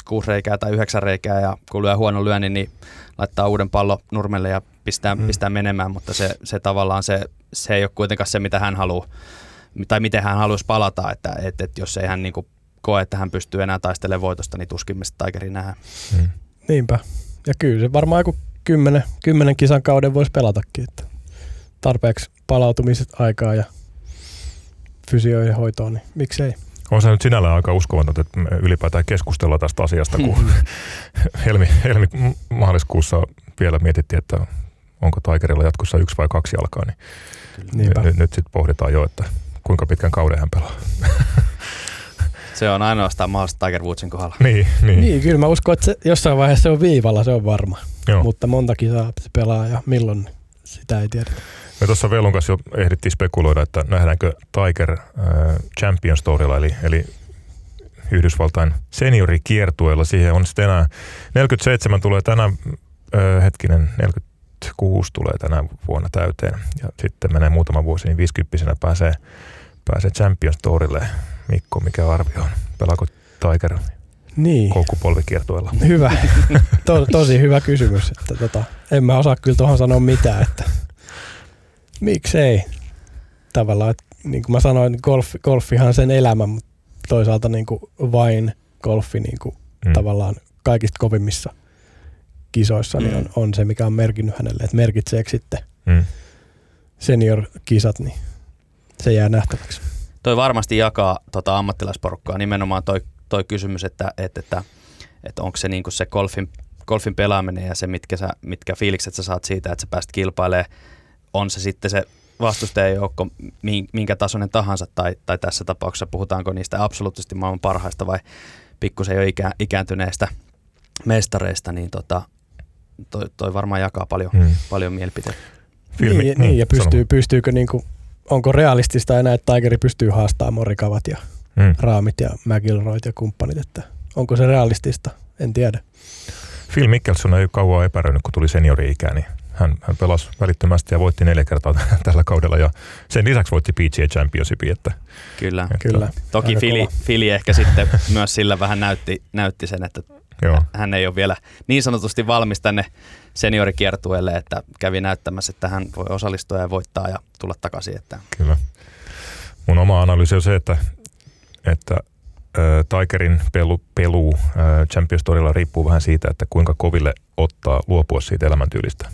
kuusi reikää tai yhdeksän reikää ja kun lyö huono lyönnin, niin laittaa uuden pallo nurmelle ja pistää, mm. pistää menemään, mutta se, se tavallaan se, se ei ole kuitenkaan se, mitä hän haluaa tai miten hän haluaisi palata, että, että, että jos ei hän niin kuin koe, että hän pystyy enää taistelemaan voitosta, niin tuskin me Tigerin nähdään. Mm. Niinpä. Ja kyllä se varmaan joku kymmenen, kymmenen kisan kauden voisi pelatakin. Että tarpeeksi palautumiset aikaa ja fysioihin hoitoon, niin miksei. On se nyt sinällään aika uskomatonta, että me ylipäätään keskustellaan tästä asiasta, kun helmi, helmi, maaliskuussa vielä mietittiin, että onko Tigerilla jatkossa yksi vai kaksi jalkaa, niin Niinpä. nyt, nyt sitten pohditaan jo, että kuinka pitkän kauden hän pelaa. Se on ainoastaan mahdollista Tiger Woodsin kohdalla. niin, niin. Niin, kyllä mä uskon, että se, jossain vaiheessa se on viivalla, se on varma. Joo. Mutta monta kisaa se pelaa ja milloin, sitä ei tiedä. Me tuossa Velun kanssa jo ehdittiin spekuloida, että nähdäänkö Tiger äh, Champions Tourilla, eli, eli Yhdysvaltain seniorikiertueella. Siihen on sitten enää 47 tulee tänä, äh, hetkinen, 46 tulee tänä vuonna täyteen. Ja sitten menee muutama vuosi, niin 50 pääsee, pääsee Champions Tourille. Mikko, mikä arvio on? Pelaako Tiger Niin, koukkupolvikiertueella? hyvä. To, tosi hyvä kysymys. Että tota, en mä osaa kyllä tuohon sanoa mitään, että miksei. Tavallaan, että niin kuin mä sanoin, golf, golfihan sen elämä, mutta toisaalta niin kuin vain golfi niin kuin Mm. tavallaan kaikista kovimmissa kisoissa niin on, on se, mikä on merkinnyt hänelle. Että merkitseekö sitten Mm. senior-kisat, niin se jää nähtäväksi. Toi varmasti jakaa tota ammattilaisporukkaa nimenomaan toi, toi kysymys, että, että, että, että onko se niinku se golfin, golfin pelaaminen ja se, mitkä, sä, mitkä fiilikset sä saat siitä, että sä pääst kilpailemaan, on se sitten se vastustajajoukko minkä tasoinen tahansa, tai, tai tässä tapauksessa puhutaanko niistä absoluuttisesti maailman parhaista vai pikkusen jo ikä, ikääntyneistä mestareista, niin tota, toi, toi varmaan jakaa paljon, Hmm. paljon mielipiteitä. Filmi- niin, mm, niin, ja pystyy, pystyykö niinku, onko realistista enää, että Tigeri pystyy haastamaan Morikavat ja Mm. Raamit ja McIlroyt ja kumppanit, että onko se realistista, en tiedä. Phil Mickelson ei ole kauan epäröinyt, kun tuli seniori-ikään, niin hän, hän pelasi välittömästi ja voitti neljä kertaa tällä kaudella ja sen lisäksi voitti PGA Championshipin, että, Kyllä. että Kyllä. Toki Aika Fili, kova. Fili ehkä sitten myös sillä vähän näytti, näytti sen, että joo, hän ei ole vielä niin sanotusti valmis tänne seniorikiertueelle, että kävi näyttämässä, että hän voi osallistua ja voittaa ja tulla takaisin. Että kyllä. Mun oma analyysi on se, että, että äh, Tigerin pelu, pelu äh, Champions Tourilla riippuu vähän siitä, että kuinka koville ottaa luopua siitä elämäntyylistä.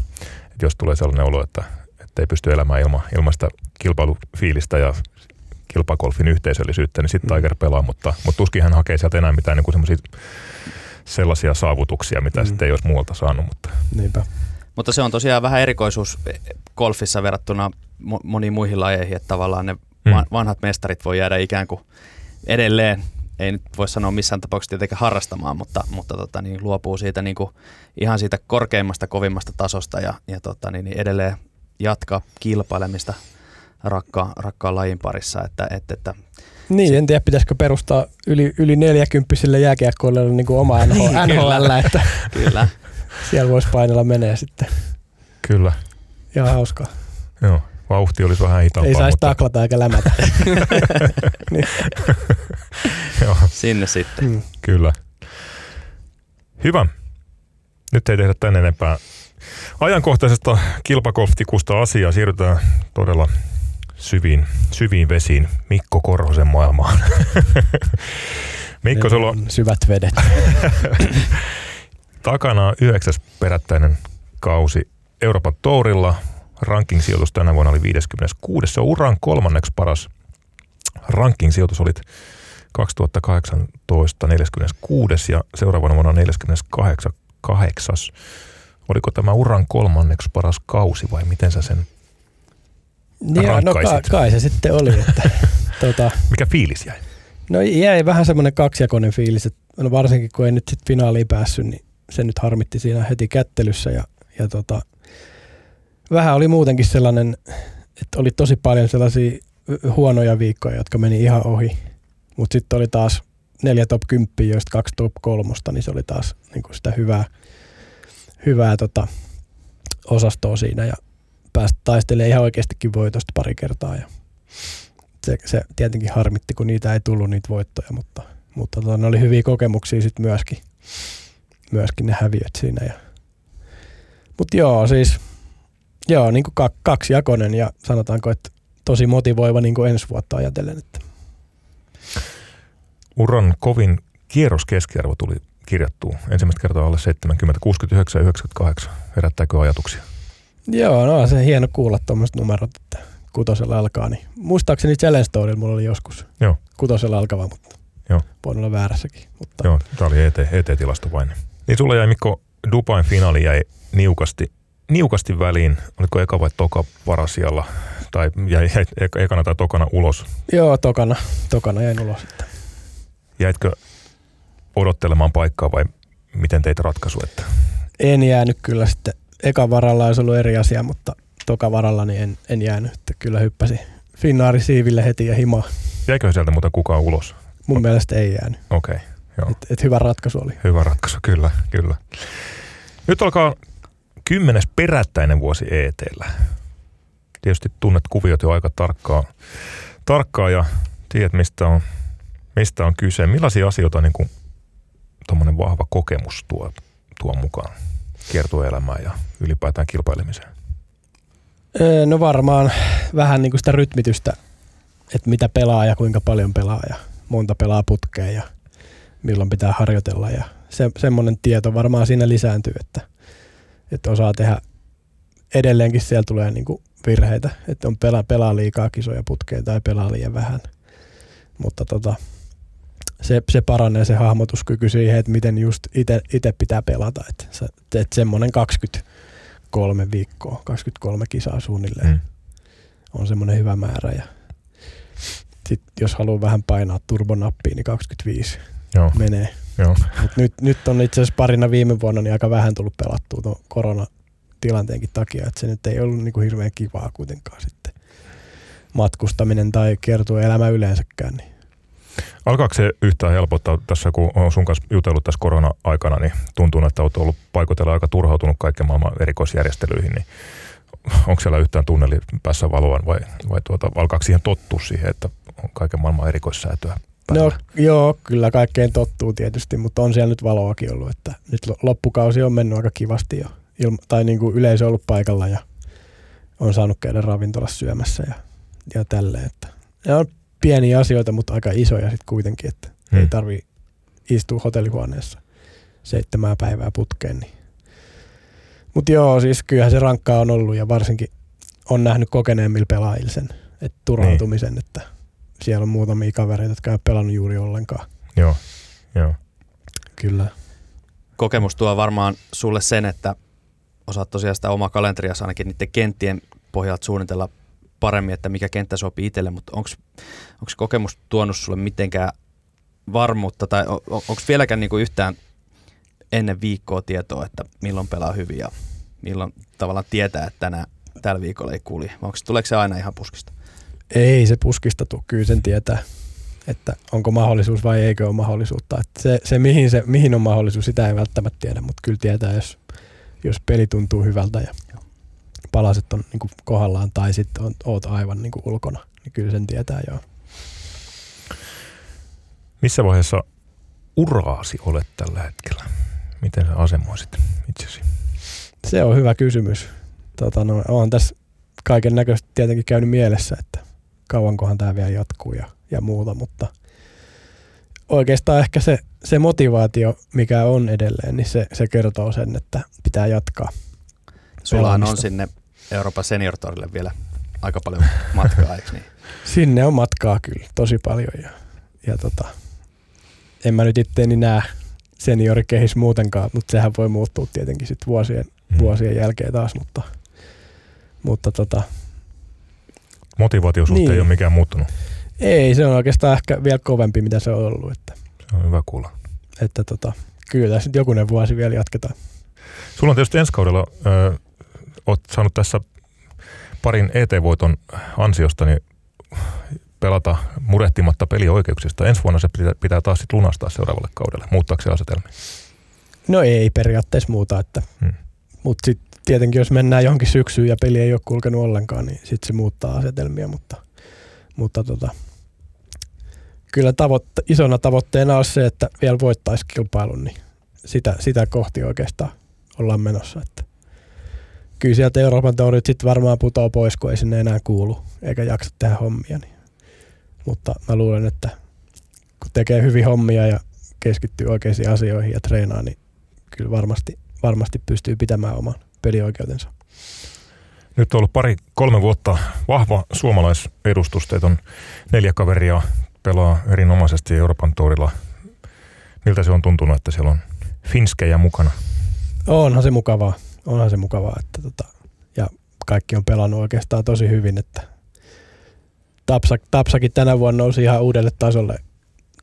Et jos tulee sellainen olo, että, että ei pysty elämään ilman, ilman sitä kilpailufiilistä ja kilpagolfin yhteisöllisyyttä, niin sitten Tiger pelaa, mutta, mutta tuskin hän hakee sieltä enää mitään niin semmoisia sellaisia saavutuksia, mitä Mm. sitten ei olisi muualta saanut. Mutta, Niinpä. Mutta se on tosiaan vähän erikoisuus golfissa verrattuna mo- moniin muihin lajeihin, että tavallaan ne Mm. va- vanhat mestarit voi jäädä ikään kuin edelleen, ei nyt voi sanoa missään tapauksessa tietenkään harrastamaan, mutta, mutta tota, niin luopuu siitä niin kuin ihan siitä korkeimmasta, kovimmasta tasosta ja, ja tota, niin, niin edelleen jatkaa kilpailemista rakkaan, rakkaan lajin parissa. Että, että, että Niin, en tiedä pitäisikö perustaa yli, yli 40 jääkiekkoille niin kuin oma NHL, Niin, kyllä. NHL, että kyllä, siellä voisi painella menee sitten. kyllä, Ihan hauskaa. joo. Vauhti olisi vähän hitaampaa. Ei saisi mutta, taklata eikä lämätä. niin. joo, sinne sitten. mm. Kyllä. Hyvä. Nyt ei tehdä tän enempää ajankohtaisesta kilpakolftikusta asiaa. Siirrytään todella syviin, syviin vesiin Mikko Korhosen maailmaan. Mikko, sulla on Syvät vedet. takana on yhdeksäs perättäinen kausi Euroopan Tourilla. Ranking-sijoitus tänä vuonna oli 56. Se on uran kolmanneksi paras ranking-sijoitus. Olit 2018 46 ja seuraavana vuonna 48. kahdeksas. Oliko tämä uran kolmanneksi paras kausi vai miten sä sen, Niin, no ka- kai se sitten oli. Että, tota, mikä fiilis jäi? no jäi vähän semmoinen kaksijakoinen fiilis, että no varsinkin kun ei nyt sitten finaaliin päässyt, niin se nyt harmitti siinä heti kättelyssä ja, ja tota, vähän oli muutenkin sellainen, että oli tosi paljon sellaisia huonoja viikkoja, jotka meni ihan ohi, mutta sitten oli taas neljä top 10, joista kaksi top kolmosta, niin se oli taas niin kuin sitä hyvää, hyvää tota, osastoa siinä ja päästä taistelemaan ihan oikeastikin voitosta pari kertaa ja se, se tietenkin harmitti, kun niitä ei tullut niitä voittoja, mutta, mutta tota, ne oli hyviä kokemuksia sitten myöskin, myöskin ne häviöt siinä. Ja. Mutta joo, siis joo, niin kuin kaksijakoinen ja sanotaanko, että tosi motivoiva niin kuin ensi vuotta ajatellen. Että. Uran kovin kierroskeskiarvo tuli kirjattua ensimmäistä kertaa alle 70, 69 ja 98. Herättääkö ajatuksia? Joo, no on se hieno kuulla tuommoiset numerot, että kutosella alkaa. Niin. Muistaakseni Challenge Storilla mulla oli joskus Joo. kutosella alkava, mutta Joo. voin olla väärässäkin. Mutta Joo, tämä oli ET, ET-tilasto vain. Niin sulla jäi Mikko, Dubain finaali jäi niukasti, niukasti väliin. Oliko eka vai toka varasijalla? Tai jäi jäi eka- ekana tai tokana ulos? joo, tokana, tokana jäin ulos. Että. Jäitkö odottelemaan paikkaa vai miten teit ratkaisu? Että En jäänyt kyllä sitten. Eka varalla olisi ollut eri asia, mutta toka varalla niin en, en jäänyt. Että kyllä hyppäsi Finnaari siiville heti ja himaa. jäikö sieltä muuten kukaan ulos? Mun mielestä ei jäänyt. Okei, okay, joo. Et, et hyvä ratkaisu oli. Hyvä ratkaisu, kyllä, kyllä. Nyt alkaa kymmenes perättäinen vuosi ETllä. Tietysti tunnet kuviot jo aika tarkkaa, tarkkaa ja tiedät, mistä on, mistä on kyse. Millaisia asioita niin kuin tuommoinen vahva kokemus tuo, tuo mukaan kiertoelämään ja ylipäätään kilpailemiseen? Öö, No varmaan vähän niin kuin sitä rytmitystä, että mitä pelaa ja kuinka paljon pelaa ja monta pelaa putkeen ja milloin pitää harjoitella. Ja se, semmoinen tieto varmaan siinä lisääntyy, että, että osaa tehdä edelleenkin siellä tulee niin kuin virheitä, että on pelaa, pelaa liikaa kisoja putkeen tai pelaa liian vähän. Mutta tota, se, se paranee se hahmotuskyky siihen, että miten just itse pitää pelata. Että sä teet semmoinen 23 viikkoa, 23 kisaa suunnilleen Mm. on semmoinen hyvä määrä. Ja sit jos haluaa vähän painaa turbonappiin, niin 25 Joo, menee. Joo. Mut nyt, nyt on itse asiassa parina viime vuonna niin aika vähän tullut pelattua tuon koronatilanteenkin takia, että se nyt ei ollut niinku hirveän kivaa kuitenkaan sitten matkustaminen tai kertoa elämä yleensäkään. Niin. Alkaako se yhtään helpottaa tässä, kun on sun kanssa jutellut tässä korona-aikana, niin tuntuu, että olet ollut paikotella aika turhautunut kaiken maailman erikoisjärjestelyihin, niin onko siellä yhtään tunneli päässä valoa vai, vai tuota, alkaako siihen tottua siihen, että on kaiken maailman erikoissäätöä No joo, kyllä kaikkeen tottuu tietysti, mutta on siellä nyt valoakin ollut, että nyt loppukausi on mennyt aika kivasti jo, ilma, tai niin kuin yleisö on ollut paikalla ja on saanut käydä ravintolassa syömässä ja, ja tälleen, että ja on pieniä asioita, mutta aika isoja sitten kuitenkin, että hmm. ei tarvi istua hotellihuoneessa seitsemää päivää putkeen. Niin. Mutta joo, siis kyllähän se rankkaa on ollut ja varsinkin on nähnyt kokeneemmilla pelaajilla sen, että turhautumisen, niin. että siellä on muutamia kavereita, jotka ei ole pelannut juuri ollenkaan. Joo, joo. Kyllä. Kokemus tuo varmaan sulle sen, että osaat tosiaan sitä omaa kalenteria ainakin niiden kenttien pohjalta suunnitella paremmin, että mikä kenttä sopii itselle, mutta onko kokemus tuonut sulle mitenkään varmuutta tai on, onko vieläkään niinku yhtään ennen viikkoa tietoa, että milloin pelaa hyvin ja milloin tavallaan tietää, että tänään tällä viikolla ei kulje? Onko, tuleeko se aina ihan puskista? Ei se puskista tule, kyllä sen tietää, että onko mahdollisuus vai eikö ole mahdollisuutta. Että se, se, mihin se, mihin on mahdollisuus, sitä ei välttämättä tiedä, mutta kyllä tietää, jos, jos peli tuntuu hyvältä ja palaset on niin kohdallaan tai sitten on, oot aivan niin ulkona, niin kyllä sen tietää joo. Missä vaiheessa uraasi olet tällä hetkellä? Miten sä asemoisit itsesi? Se on hyvä kysymys. Tota, no, olen tässä kaiken näköistä tietenkin käynyt mielessä, että kauankohan tämä vielä jatkuu ja, ja muuta, mutta oikeastaan ehkä se, se motivaatio, mikä on edelleen, niin se, se kertoo sen, että pitää jatkaa. Sullahan on sinne Euroopan seniortorille vielä aika paljon matkaa, eikö niin? Sinne on matkaa kyllä, tosi paljon ja, ja tota, en mä nyt itteeni näe seniorikehis muutenkaan, mutta sehän voi muuttua tietenkin sitten vuosien, hmm. vuosien jälkeen taas, mutta, mutta tota, Motivaatiosuhteen niin. ei ole mikään muuttunut. Ei, se on oikeastaan ehkä vielä kovempi, mitä se on ollut. Että, se on hyvä kuulla. Että tota, kyllä sitten jokunen vuosi vielä jatketaan. Sulla on tietysti ensi kaudella, ö, oot saanut tässä parin ET-voiton ansiosta niin pelata murehtimatta pelioikeuksista. Ensi vuonna se pitää, pitää taas sit lunastaa seuraavalle kaudelle. Muuttaako se asetelmia? No ei periaatteessa muuta, että, hmm. mutta sitten tietenkin jos mennään johonkin syksyyn ja peli ei ole kulkenut ollenkaan, niin sitten se muuttaa asetelmia, mutta, mutta tota, kyllä tavoitte, isona tavoitteena on se, että vielä voittaisi kilpailun, niin sitä, sitä kohti oikeastaan ollaan menossa. Että kyllä sieltä Euroopan tourit sitten varmaan putoaa pois, kun ei sinne enää kuulu, eikä jaksa tehdä hommia. Niin. Mutta mä luulen, että kun tekee hyvin hommia ja keskittyy oikeisiin asioihin ja treenaa, niin kyllä varmasti, varmasti pystyy pitämään oman pelioikeutensa. Nyt on ollut pari, kolme vuotta vahva suomalaisedustus. Teitä on neljä kaveria pelaa erinomaisesti Euroopan tourilla. Miltä se on tuntunut, että siellä on finskejä mukana? Onhan se mukavaa. Onhan se mukavaa. Että tota, ja kaikki on pelannut oikeastaan tosi hyvin. Että Tapsa, Tapsakin tänä vuonna nousi ihan uudelle tasolle.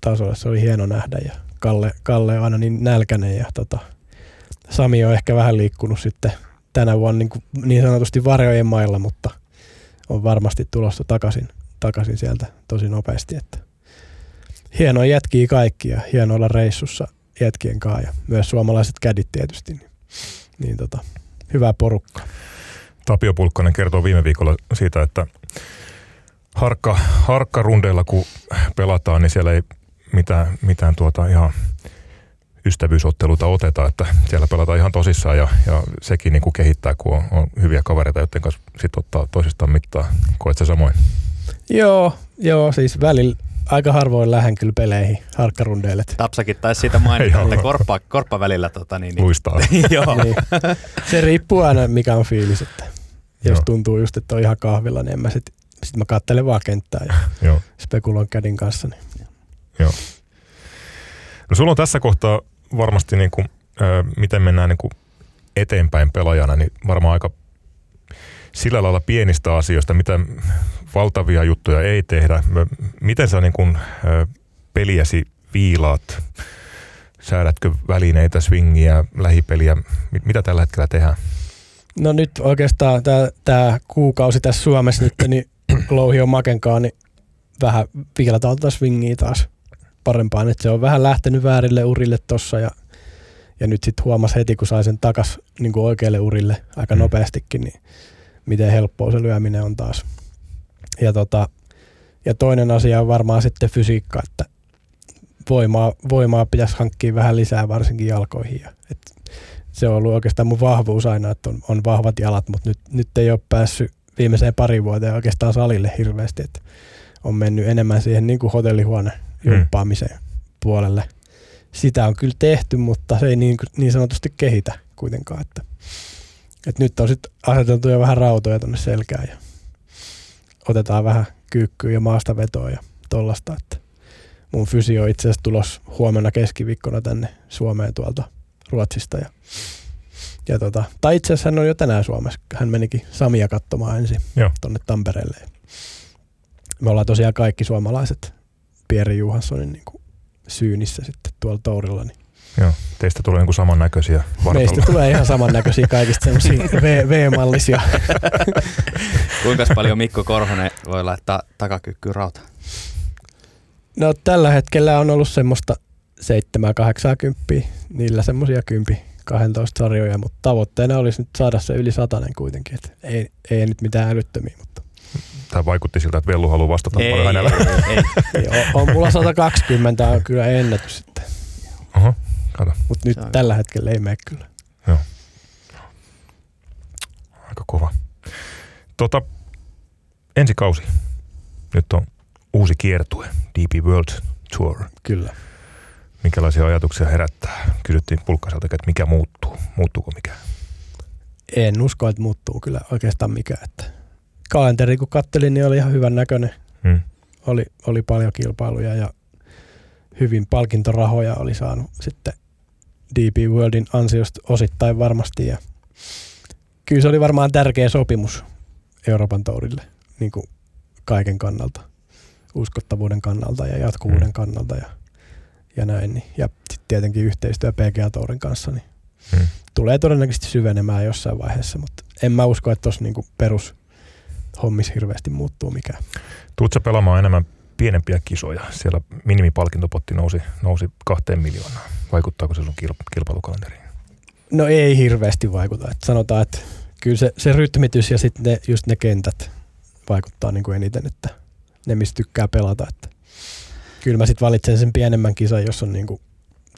tasolle. Se oli hieno nähdä ja Kalle, Kalle on aina niin nälkäinen ja tota, Sami on ehkä vähän liikkunut sitten tänä vuonna niin, kuin niin sanotusti varjojen mailla, mutta on varmasti tulossa takaisin, takaisin sieltä tosi nopeasti. Että hienoa jätkiä kaikki ja hienoa olla reissussa jätkien kanssa ja myös suomalaiset kädit tietysti. Niin, niin tota, hyvä porukka. Tapio Pulkkanen kertoo viime viikolla siitä, että harkka, harkkarundeilla kun pelataan, niin siellä ei mitään, mitään tuota ihan ystävyysotteluita oteta, että siellä pelataan ihan tosissaan ja, ja sekin niin kuin kehittää, kun on, on hyviä kavereita, joiden kanssa sit ottaa toisistaan mittaa. Koet sä samoin? Joo, joo, siis välillä aika harvoin lähden kyllä peleihin, harkkarundeille. Tapsakin taisi siitä mainita, että korppa, korppa välillä tota, niin, niin. luistaa. joo. niin. Se riippuu aina mikä on fiilis, että jos joo. tuntuu just, että on ihan kahvilla, niin en mä sit, sit mä kattelen vaan kenttää ja joo. spekuloin kädin kanssa. Niin. Joo. No sulla on tässä kohtaa varmasti niin kuin, ö, miten mennään niin kuin eteenpäin pelaajana, niin varmaan aika sillä lailla pienistä asioista, mitä valtavia juttuja ei tehdä. Miten sä niin kuin, ö, peliäsi viilaat Säädätkö välineitä, swingiä, lähipeliä? Mit, mitä tällä hetkellä tehdään? No nyt oikeastaan tämä kuukausi tässä Suomessa nyt, niin louhi on makenkaan, niin vähän viilataan tuota swingia taas parempaan. Että se on vähän lähtenyt väärille urille tossa ja, ja nyt sitten huomasi heti, kun sai sen takas niin kuin oikealle urille aika mm. nopeastikin, niin miten helppoa se lyöminen on taas. Ja, tota, ja toinen asia on varmaan sitten fysiikka, että voimaa, voimaa pitäisi hankkia vähän lisää varsinkin jalkoihin. Ja, et se on ollut oikeastaan mun vahvuus aina, että on, on vahvat jalat, mutta nyt, nyt ei ole päässyt viimeiseen pari vuoteen oikeastaan salille hirveästi, että on mennyt enemmän siihen niin kuin hotellihuone hmm. jumppaamiseen mm. puolelle. Sitä on kyllä tehty, mutta se ei niin, niin sanotusti kehitä kuitenkaan. Että, että nyt on sitten aseteltu jo vähän rautoja tuonne selkään ja otetaan vähän kyykkyä ja maastavetoa ja tollasta. Että mun fysio itse asiassa tulos huomenna keskiviikkona tänne Suomeen tuolta Ruotsista. Ja, ja tota, tai itse asiassa hän on jo tänään Suomessa. Hän menikin Samia katsomaan ensin tuonne Tampereelle. Me ollaan tosiaan kaikki suomalaiset Pierre Johanssonin niin kuin syynissä sitten tuolla Tourilla. Niin Joo, teistä tulee jonkun samannäköisiä vartaloja. Meistä tulee ihan samannäköisiä kaikista semmoisia V-mallisia. Kuinka paljon Mikko Korhonen voi laittaa takakykkyyn rauta? No tällä hetkellä on ollut semmoista 7-80, niillä semmoisia 10 12 sarjoja, mutta tavoitteena olisi nyt saada se yli satanen kuitenkin. Et ei, ei nyt mitään älyttömiä, mutta Tämä vaikutti siltä, että Vellu haluaa vastata ei, paljon hänellä. Ei, ei. ei, on, on mulla 120, on kyllä ennätys sitten. Oho, kato. Mutta nyt tällä hetkellä ei mene kyllä. Joo. Aika kova. Tota, ensi kausi. Nyt on uusi kiertue, DP World Tour. Kyllä. Minkälaisia ajatuksia herättää? Kysyttiin Pulkkaselta, että mikä muuttuu. Muuttuuko mikä? En usko, että muuttuu kyllä oikeastaan mikä. Että kalenteri kun kattelin, niin oli ihan hyvän näköinen. Hmm. Oli, oli paljon kilpailuja ja hyvin palkintorahoja oli saanut sitten DP Worldin ansiosta osittain varmasti. Ja kyllä se oli varmaan tärkeä sopimus Euroopan tourille niin kuin kaiken kannalta, uskottavuuden kannalta ja jatkuvuuden hmm. kannalta ja, ja näin. Niin. Ja sitten tietenkin yhteistyö PGA Tourin kanssa niin hmm. tulee todennäköisesti syvenemään jossain vaiheessa, mutta en mä usko, että tuossa niin perus hommis hirveästi muuttuu mikään. Tuutko pelaamaan enemmän pienempiä kisoja? Siellä minimipalkintopotti nousi, nousi kahteen miljoonaan. Vaikuttaako se sun kilpailukalenteriin? No ei hirveästi vaikuta. Et sanotaan, että kyllä se, se rytmitys ja sitten ne, just ne kentät vaikuttaa niin kuin eniten, että ne mistä tykkää pelata. Että kyllä mä sitten valitsen sen pienemmän kisan, jos on niin kuin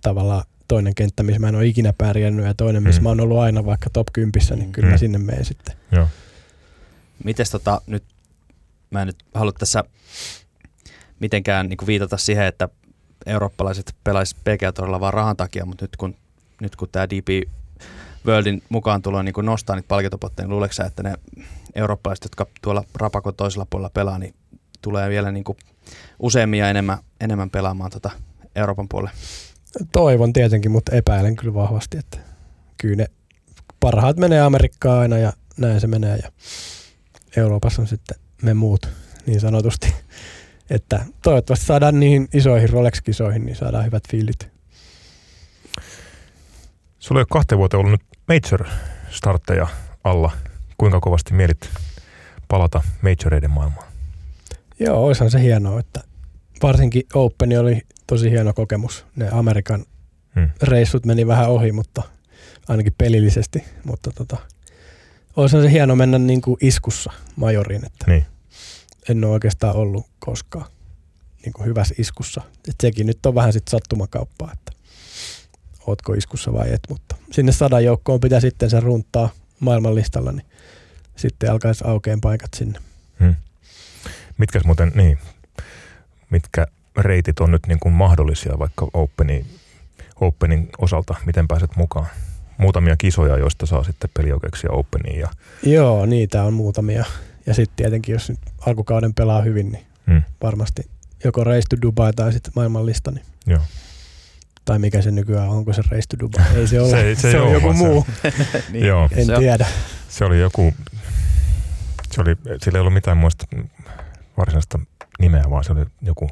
tavallaan toinen kenttä, missä mä en ole ikinä pärjännyt ja toinen, missä mm. mä oon ollut aina vaikka top 10, niin kyllä mm. mä sinne menen sitten. Joo. Mites tota nyt, mä en nyt halua tässä mitenkään niin viitata siihen, että eurooppalaiset pelaisivat PGA vaan rahan takia, mutta nyt kun, nyt kun tämä DP Worldin mukaan tulo niin nostaa niitä palkintopotteja, niin luuleeko että ne eurooppalaiset, jotka tuolla rapakon toisella puolella pelaa, niin tulee vielä niin kuin useammin ja enemmän, enemmän pelaamaan tota Euroopan puolelle? Toivon tietenkin, mutta epäilen kyllä vahvasti, että kyllä ne parhaat menee Amerikkaan aina ja näin se menee. Ja Euroopassa on sitten me muut niin sanotusti. Että toivottavasti saadaan niihin isoihin Rolex-kisoihin, niin saadaan hyvät fiilit. Sulla ei ole kahteen vuoteen ollut nyt major-startteja alla. Kuinka kovasti mielit palata majoreiden maailmaan? Joo, olisihan se hienoa, että varsinkin Open oli tosi hieno kokemus. Ne Amerikan hmm. reissut meni vähän ohi, mutta ainakin pelillisesti, mutta tota, olisi se hieno mennä niin kuin iskussa majoriin, että niin. En ole oikeastaan ollut koskaan niin kuin hyvässä iskussa. Et sekin nyt on vähän sitten sattumakauppaa, että ootko iskussa vai et, mutta sinne sadan joukkoon pitää sitten se runtaa maailmanlistalla, niin sitten alkaisi aukeen paikat sinne. Hmm. Mitkäs muuten, niin, mitkä reitit on nyt niin kuin mahdollisia vaikka Openin, Openin osalta, miten pääset mukaan? muutamia kisoja, joista saa sitten pelioikeuksia Openiin. Ja... Joo, niitä on muutamia. Ja sitten tietenkin, jos nyt alkukauden pelaa hyvin, niin hmm. varmasti joko Race to Dubai tai sitten maailmanlista. Niin Joo. Tai mikä se nykyään on, onko se Race to Dubai? Ei se ole, se, se, se on joku muu. niin, Joo. En se tiedä. Se oli joku, se oli, sillä ei ollut mitään muista varsinaista nimeä, vaan se oli joku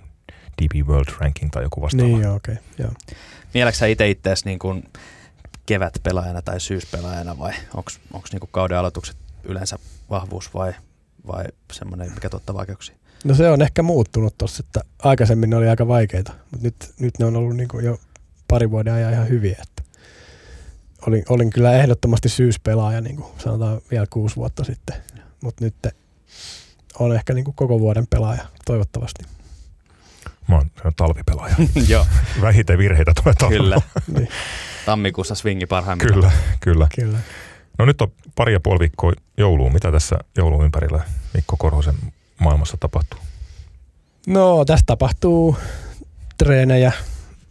DB World Ranking tai joku vastaava. Niin, joo, okei. Okay, joo. Mieläksä itse itseäsi niin kuin kevätpelaajana tai syyspelaajana vai onko niin kauden aloitukset yleensä vahvuus vai, vai semmoinen, mikä tuottaa vaikeuksia? No se on ehkä muuttunut tuossa, että aikaisemmin ne oli aika vaikeita, mutta nyt, nyt ne on ollut niin kuin jo pari vuoden ajan ihan hyviä. Että olin, olin kyllä ehdottomasti syyspelaaja, niin kuin sanotaan vielä kuusi vuotta sitten, mutta nyt on ehkä niin kuin koko vuoden pelaaja, toivottavasti. Mä oon talvipelaaja. Joo. Vähiten virheitä tulee talvella. Kyllä. Niin, Tammikuussa swingi parhaimmillaan. Kyllä, kyllä. kyllä. No nyt on pari ja puoli viikkoa jouluun. Mitä tässä joulun ympärillä Mikko Korhosen maailmassa tapahtuu? No tässä tapahtuu treenejä,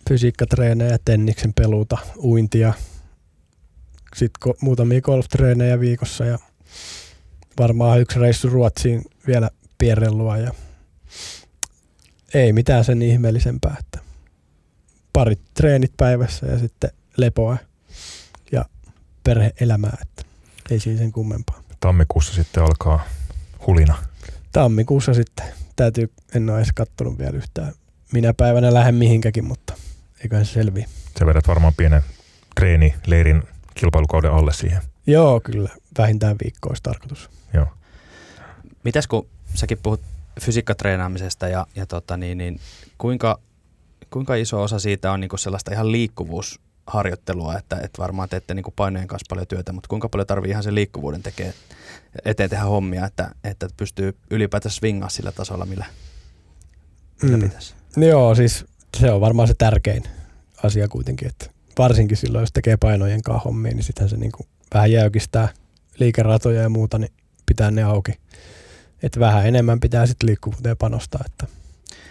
fysiikkatreenejä, tenniksen peluuta, uintia, sitten ko- muutamia golftreenejä viikossa ja varmaan yksi reissu Ruotsiin vielä pierrellua ja ei mitään sen ihmeellisempää, että parit treenit päivässä ja sitten lepoa perheelämää, että ei siinä sen kummempaa. Tammikuussa sitten alkaa hulina. Tammikuussa sitten täytyy, en ole edes kattonut vielä yhtään minä päivänä lähden mihinkäkin, mutta eiköhän se selviä. Sä vedät varmaan pienen treeni leirin kilpailukauden alle siihen. Joo, kyllä. Vähintään viikko olisi tarkoitus. Joo. Mitäs kun säkin puhut fysiikkatreenaamisesta ja, ja tota niin, niin kuinka, kuinka iso osa siitä on niinku sellaista ihan liikkuvuusharjoittelua, että, että varmaan teette niinku painojen kanssa paljon työtä, mutta kuinka paljon tarvii ihan sen liikkuvuuden tekee eteen tehdä hommia, että, että pystyy ylipäätään swingaa sillä tasolla, millä, millä Mm. pitäisi. Joo, siis se on varmaan se tärkein asia kuitenkin, että varsinkin silloin, jos tekee painojen kanssa hommia, niin sittenhän se niinku vähän jäykistää liikeratoja ja muuta, niin pitää ne auki. Että vähän enemmän pitää sitten liikkuvuuteen panostaa. Että.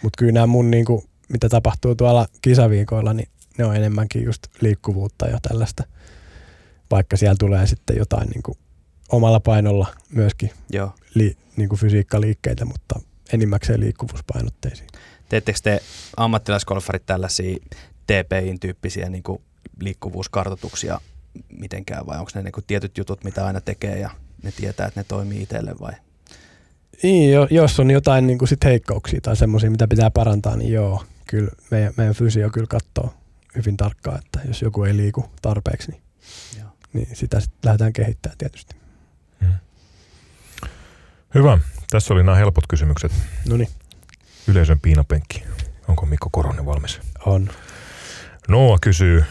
Mutta kyllä nämä mun, niinku, mitä tapahtuu tuolla kisaviikoilla, niin ne on enemmänkin just liikkuvuutta ja tällaista. Vaikka siellä tulee sitten jotain niinku omalla painolla myöskin Joo. li, niinku fysiikkaliikkeitä, mutta enimmäkseen liikkuvuuspainotteisiin. Teettekö te ammattilaisgolfarit tällaisia TPIin-tyyppisiä niin kuin liikkuvuuskartoituksia mitenkään vai onko ne niin kuin tietyt jutut, mitä aina tekee ja ne tietää, että ne toimii itselle vai? Niin, jo- jos on jotain niin kuin sit heikkouksia tai semmoisia, mitä pitää parantaa, niin joo, kyllä meidän, meidän fysio kyllä katsoo hyvin tarkkaan, että jos joku ei liiku tarpeeksi, niin, Joo. niin sitä sitten lähdetään kehittämään tietysti. Hyvä. Tässä oli nämä helpot kysymykset. No niin, Yleisön piinapenkki. Onko Mikko Koronen valmis? on. Noa kysyy,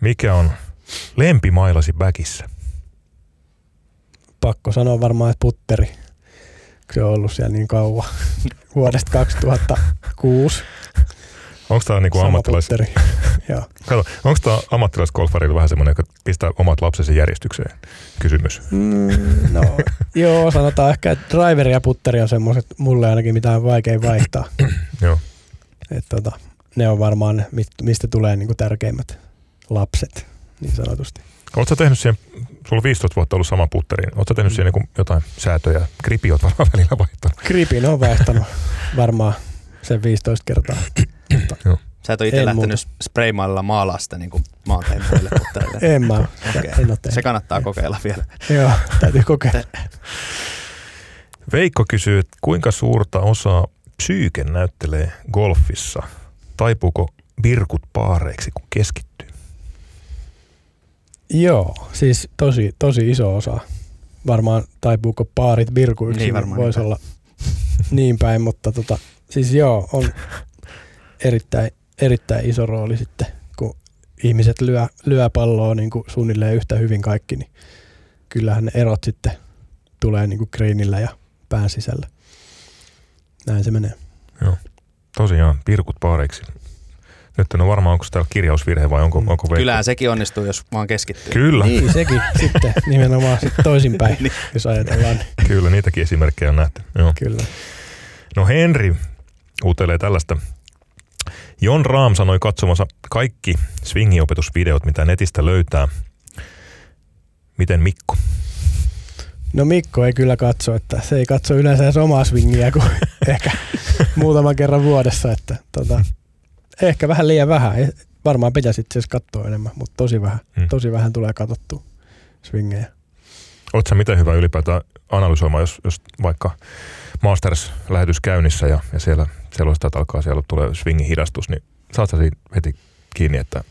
mikä on lempimailasi bäkissä? Pakko sanoa varmaan, että putteri. Se on ollut siellä niin kauan. Vuodesta 2006. Onko tämä niinku ammattilais... Kato, onko tämä ammattilaisgolfarilla vähän semmoinen, joka pistää omat lapsensa järjestykseen? Kysymys. Mm, no, joo, sanotaan ehkä, että driver ja putteri on semmoiset mulle ainakin, mitä on vaikein vaihtaa. Joo. Et tota, ne on varmaan ne, mistä tulee niinku tärkeimmät lapset, niin sanotusti. Oletko tehnyt siihen, sulla on 15 vuotta ollut sama putteri, oletko tehnyt siihen niinku jotain säätöjä? Gripi oot varmaan välillä vaihtanut. Gripin on vaihtanut varmaan sen 15 kertaa. Sä et ole itse En lähtenyt muuta. spraymailla maalaa sitä niin kuin maanteen muille puttereille. En mä, Okei. en ole Se tehnyt. kannattaa kokeilla vielä. Joo, täytyy kokeilla. Veikko kysyy, että kuinka suurta osaa psyyke näyttelee golfissa? Taipuuko virkut paareiksi, kun keskittyy? Joo, siis tosi, tosi iso osa. Varmaan taipuuko paarit virkuiksi, Niin, niin varmaan voisi niin olla niin päin, mutta tota, siis joo, on erittäin, erittäin iso rooli sitten, kun ihmiset lyö, lyö palloa niin kuin suunnilleen yhtä hyvin kaikki, niin kyllähän ne erot sitten tulee niin kuin greenillä ja pään sisällä. Näin se menee. Tosiaan, virkut paareiksi. Nyt en ole varmaan, onko täällä kirjausvirhe vai onko, onko Veikko? Kyllähän sekin onnistuu, jos vaan keskittyy. Kyllä, Niin, sekin sitten nimenomaan sitten toisinpäin, Niin. jos ajatellaan. Kyllä, niitäkin esimerkkejä on nähty. Joo. kyllä. No Henri uutelee tällaista. Jon Raam sanoi katsomansa kaikki swingiopetusvideot, mitä netistä löytää. Miten Mikko? No Mikko ei kyllä katso, että se ei katso yleensä edes omaa swingiä kuin ehkä muutaman kerran vuodessa, että tota, ehkä vähän liian vähän. Varmaan pitäisi itse asiassa katsoa enemmän, mutta tosi vähän, Hmm. tosi vähän tulee katsottua swingejä. Oletko miten hyvä ylipäätään analysoimaan, jos, jos vaikka Masters-lähetys käynnissä ja, ja siellä sellaista, että alkaa siellä tulee swingin hidastus, niin saat sä siinä heti kiinni, että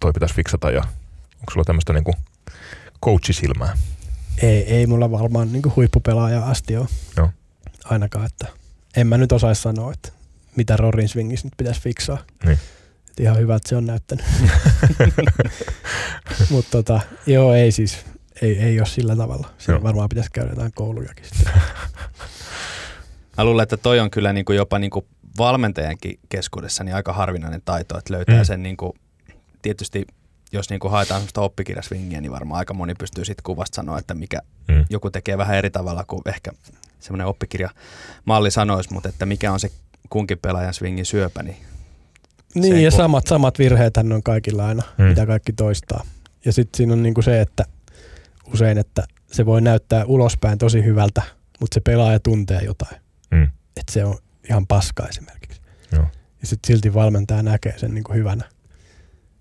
toi pitäisi fiksata ja onko sulla tämmöistä niinku coachisilmää? Ei, ei mulla varmaan niin huippupelaaja asti ole Joo. ainakaan, että en mä nyt osaisi sanoa, että mitä Rorin swingissä nyt pitäisi fiksaa. Niin. Et ihan hyvä, että se on näyttänyt. Mutta tota, joo, ei siis, ei, ei ole sillä tavalla. Siinä varmaan pitäisi käydä jotain koulujakin sitten. Mä luulen, että toi on kyllä niinku jopa niinku valmentajankin keskuudessa niin aika harvinainen taito, että löytää Mm. sen niinku, tietysti jos niinku haetaan semmoista oppikirjasvingiä, niin varmaan aika moni pystyy sitten kuvasta sanoa, että mikä Mm. joku tekee vähän eri tavalla kuin ehkä semmoinen oppikirjamalli sanoisi, mutta että mikä on se kunkin pelaajan swingin syöpä, niin Niin, ja ku- samat, samat virheet on kaikilla aina, Mm. mm. mitä kaikki toistaa. Ja sitten siinä on niinku se, että usein, että se voi näyttää ulospäin tosi hyvältä, mutta se pelaaja tuntee jotain. Mm. Että se on ihan paska esimerkiksi. Joo. Ja sitten silti valmentaja näkee sen niinku hyvänä.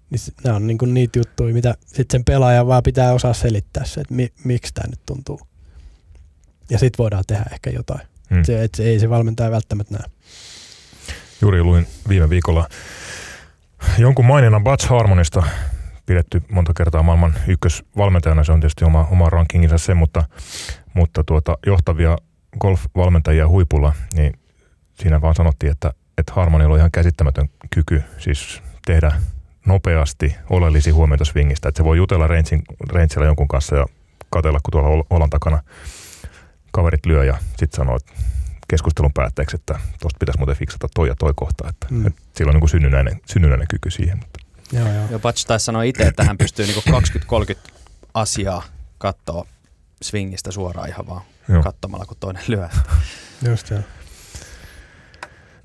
Niin sit nämä on niinku niitä juttuja, mitä sitten sen pelaajan vaan pitää osaa selittää se, että mi, miksi tämä nyt tuntuu. Ja sitten voidaan tehdä ehkä jotain. Mm. Se, et se, ei se valmentaja välttämättä näe. Juuri luin viime viikolla jonkun maininnan Butch Harmonista, pidetty monta kertaa maailman ykkösvalmentajana, se on tietysti oma, oma rankinginsa se, mutta, mutta tuota, johtavia golf-valmentajia huipulla, niin siinä vaan sanottiin, että, että Harmonilla on ihan käsittämätön kyky siis tehdä nopeasti oleellisia huomioita swingistä, että se voi jutella rangein, rangeilla jonkun kanssa ja katella, kun tuolla ol- olan takana kaverit lyö ja sitten sanoo, että keskustelun päätteeksi, että tuosta pitäisi muuten fiksata toi ja toi kohta, että Mm. mm. sillä on niin kuin synnynnäinen, synnynnäinen kyky siihen. Mutta, Joo, joo. jo Batch taisi sanoa itse, että hän pystyy niinku 20-30 asiaa katsoa swingistä suoraan ihan vaan joo. katsomalla, kun toinen lyö. Just joo.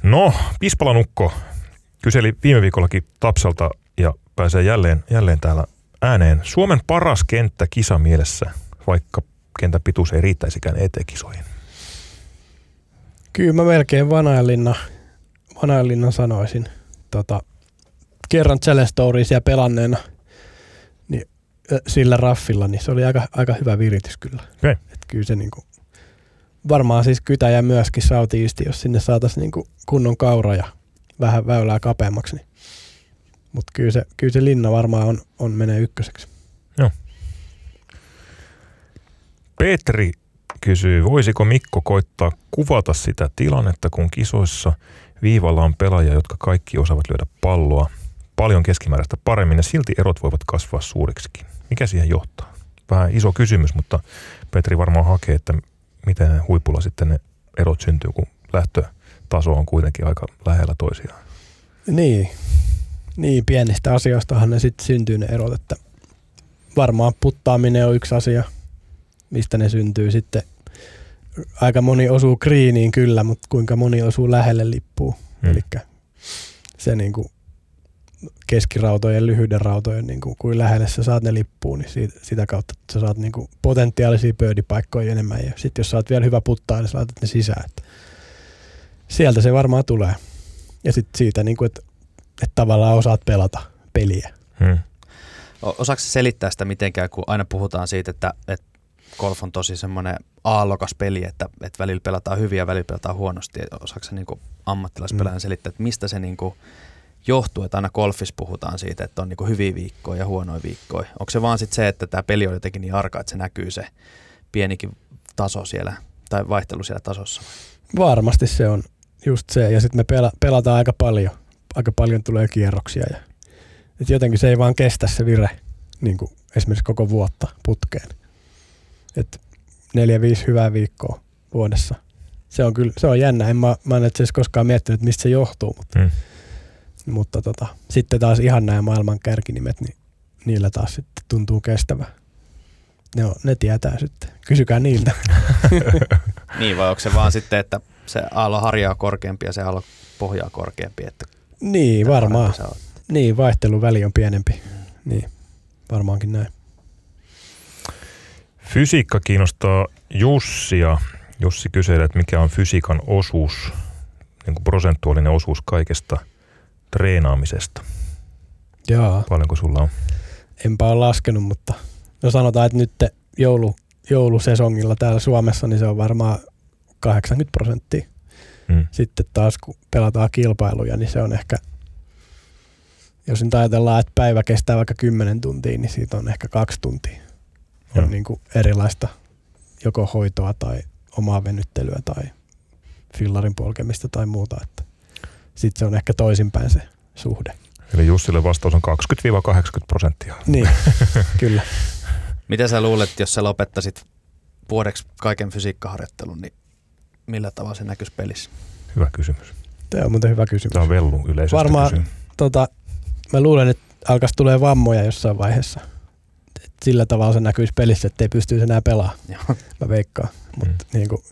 No, Pispalanukko kyseli viime viikollakin Tapsalta ja pääsee jälleen, jälleen täällä ääneen. Suomen paras kenttä kisamielessä, vaikka kentän pituus ei riittäisikään ET-kisoihin. Kyllä mä melkein Vanajalinna, Vanajalinnan sanoisin. Tota, kerran Challenge Storiesia pelanneena niin sillä raffilla, niin se oli aika, aika hyvä viritys kyllä. Okei. Et kyllä se niinku, varmaan siis Kytäjä myöskin sautiisti, jos sinne saataisiin niinku kunnon kaura ja vähän väylää kapeammaksi. Niin. Mutta kyllä se, kyllä se linna varmaan on, on menee ykköseksi. Petri kysyy, voisiko Mikko koittaa kuvata sitä tilannetta, kun kisoissa viivalla on pelaajia, jotka kaikki osaavat lyödä palloa paljon keskimääräistä paremmin ja silti erot voivat kasvaa suuriksikin. Mikä siihen johtaa? Vähän iso kysymys, mutta Petri varmaan hakee, että miten huipulla sitten ne erot syntyy, kun lähtötaso on kuitenkin aika lähellä toisiaan. Niin, niin pienistä asioistahan ne sitten syntyy ne erot, että varmaan puttaaminen on yksi asia, mistä ne syntyy sitten. Aika moni osuu kriiniin kyllä, mutta kuinka moni osuu lähelle lippuu. Hmm. Eli se niinku keskirautojen, lyhyiden rautojen, niinku, kuin lähelle sä saat ne lippuun, niin siitä, sitä kautta sä saat niinku potentiaalisia pöydipaikkoja enemmän. Ja sitten jos sä oot vielä hyvä puttaa, niin sä laitat ne sisään. Että sieltä se varmaan tulee. Ja sitten siitä, niinku, että että tavallaan osaat pelata peliä. Hmm. Osaatko selittää sitä mitenkään, kun aina puhutaan siitä, että, että golf on tosi semmoinen aallokas peli, että, että välillä pelataan hyvin ja välillä pelataan huonosti. Osaatko sä niin ammattilaispelaajan selittää, että mistä se niin johtuu, että aina golfissa puhutaan siitä, että on niin hyviä viikkoja ja huonoja viikkoja. Onko se vaan sit se, että tämä peli on jotenkin niin arka, että se näkyy se pienikin taso siellä tai vaihtelu siellä tasossa? Varmasti se on just se. Ja sitten me pela, pelataan aika paljon. Aika paljon tulee kierroksia. Ja, et jotenkin se ei vaan kestä se vire niin kuin esimerkiksi koko vuotta putkeen. Et neljä, viisi hyvää viikkoa vuodessa. Se on kyllä, se on jännä. En mä, mä en itse koskaan miettinyt, että mistä se johtuu, mutta, Hmm. Mutta tota, sitten taas ihan nämä maailman kärkinimet, niin niillä taas sitten tuntuu kestävä. Ne, on, ne tietää sitten. Kysykää niiltä. Niin vai onko se vaan sitten, että se aallon harja on korkeampi ja se aallon pohja on korkeampi? Että niin, varmaan. Niin, vaihteluväli on pienempi. Niin, varmaankin näin. Fysiikka kiinnostaa Jussia. Jussi kyselee, että mikä on fysiikan osuus, niin kuin prosentuaalinen osuus kaikesta treenaamisesta. Joo. Paljonko sulla on? Enpä ole laskenut, mutta no sanotaan, että nyt joulu, joulusesongilla täällä Suomessa, niin se on varmaan 80 prosenttia Mm. Sitten taas kun pelataan kilpailuja, niin se on ehkä, jos nyt ajatellaan, että päivä kestää vaikka 10 tuntia, niin siitä on ehkä kaksi tuntia. Joo. On niin kuin erilaista joko hoitoa tai omaa venyttelyä tai fillarin polkemista tai muuta. Että sitten se on ehkä toisinpäin se suhde. Eli Jussille vastaus on 20-80 prosenttia. Niin, kyllä. Mitä sä luulet, jos sä lopettaisit vuodeksi kaiken fysiikkaharjoittelun, niin millä tavalla se näkyisi pelissä? Hyvä kysymys. Tämä on muuten hyvä kysymys. Tämä on vellu yleisesti Varmaan-. Tota, mä luulen, että alkaisi tulee vammoja jossain vaiheessa. Et sillä tavalla se näkyisi pelissä, ettei pystyisi enää pelaamaan. Joo. Mä veikkaan. Mutta mm. niinku,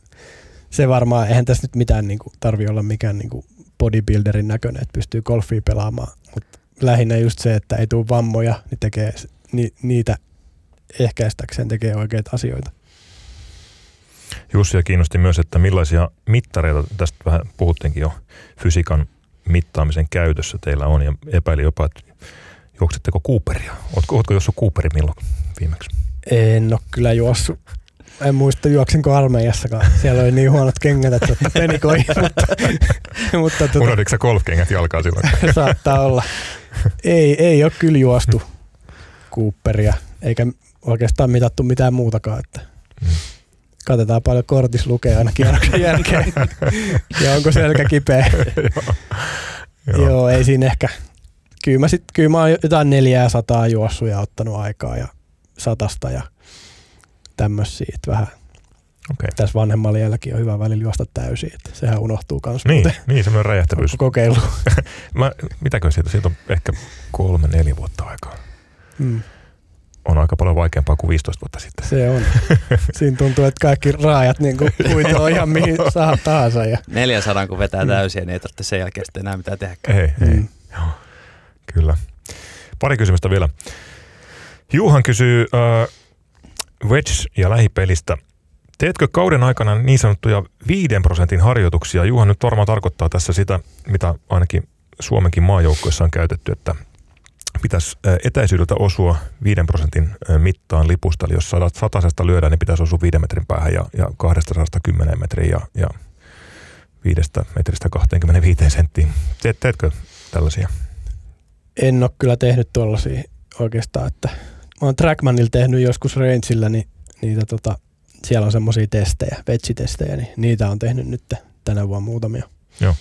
se varmaan, eihän tässä nyt mitään niinku, tarvi olla mikään niinku bodybuilderin näköinen, että pystyy golfia pelaamaan. Mutta lähinnä just se, että ei tule vammoja, niin tekee ni, niitä ehkäistäkseen tekee oikeita asioita. Jussia kiinnosti myös, että millaisia mittareita, tästä vähän puhuttiinkin jo, fysiikan mittaamisen käytössä teillä on ja epäili jopa, että juoksetteko Cooperia? Ootko, ootko juossut Cooperi milloin viimeksi? En ole kyllä juossut. En muista juoksinko armeijassakaan. Siellä oli niin huonot kengät, että otti penikoihin, mutta, mutta tota, Unohditko sä golfkengät jalkaa silloin? saattaa olla. Ei, ei ole kyllä juostu Cooperia, eikä oikeastaan mitattu mitään muutakaan. Että Mm. katsotaan paljon kortis lukee aina kierroksen jälkeen. ja onko selkä kipeä. Joo. Joo, ei siinä ehkä. Kyllä mä, sit, kyllä mä oon jotain neljää sataa juossuja ottanut aikaa ja satasta ja tämmöisiä. että Vähän Okei. tässä vanhemmalla jälläkin on hyvä välillä juosta täysin. Että sehän unohtuu kans Niin, muuten. niin semmoinen räjähtävyys. Kokeilu. Mä, mitäkö siitä? Siitä on ehkä kolme, neljä vuotta aikaa. Mm, On aika paljon vaikeampaa kuin 15 vuotta sitten. se on. Siinä tuntuu, että kaikki raajat niin huitoo ihan mihin saa tahansa. Ja, 400 kun vetää Mm. täysiä, niin ei tarvitse sen jälkeen sitten enää mitään tehdä. Ei, ei. mm. Joo, kyllä. Pari kysymystä vielä. Juhan kysyy äh, wedge- ja lähipelistä. Teetkö kauden aikana niin sanottuja 5 prosentin harjoituksia? Juhan nyt varmaan tarkoittaa tässä sitä, mitä ainakin Suomenkin maajoukkoissa on käytetty, että pitäisi etäisyydeltä osua 5 prosentin mittaan lipusta. Eli jos satasesta lyödään, niin pitäisi osua 5 metrin päähän ja, ja 210 metriä ja, ja 5 metristä 25 senttiin. Teet, teetkö tällaisia? En ole kyllä tehnyt tuollaisia oikeastaan. Että mä oon Trackmanilla tehnyt joskus Rangeillä, niin niitä tota, siellä on semmoisia testejä, vetsitestejä, niin niitä on tehnyt nyt tänä vuonna muutamia. Joo.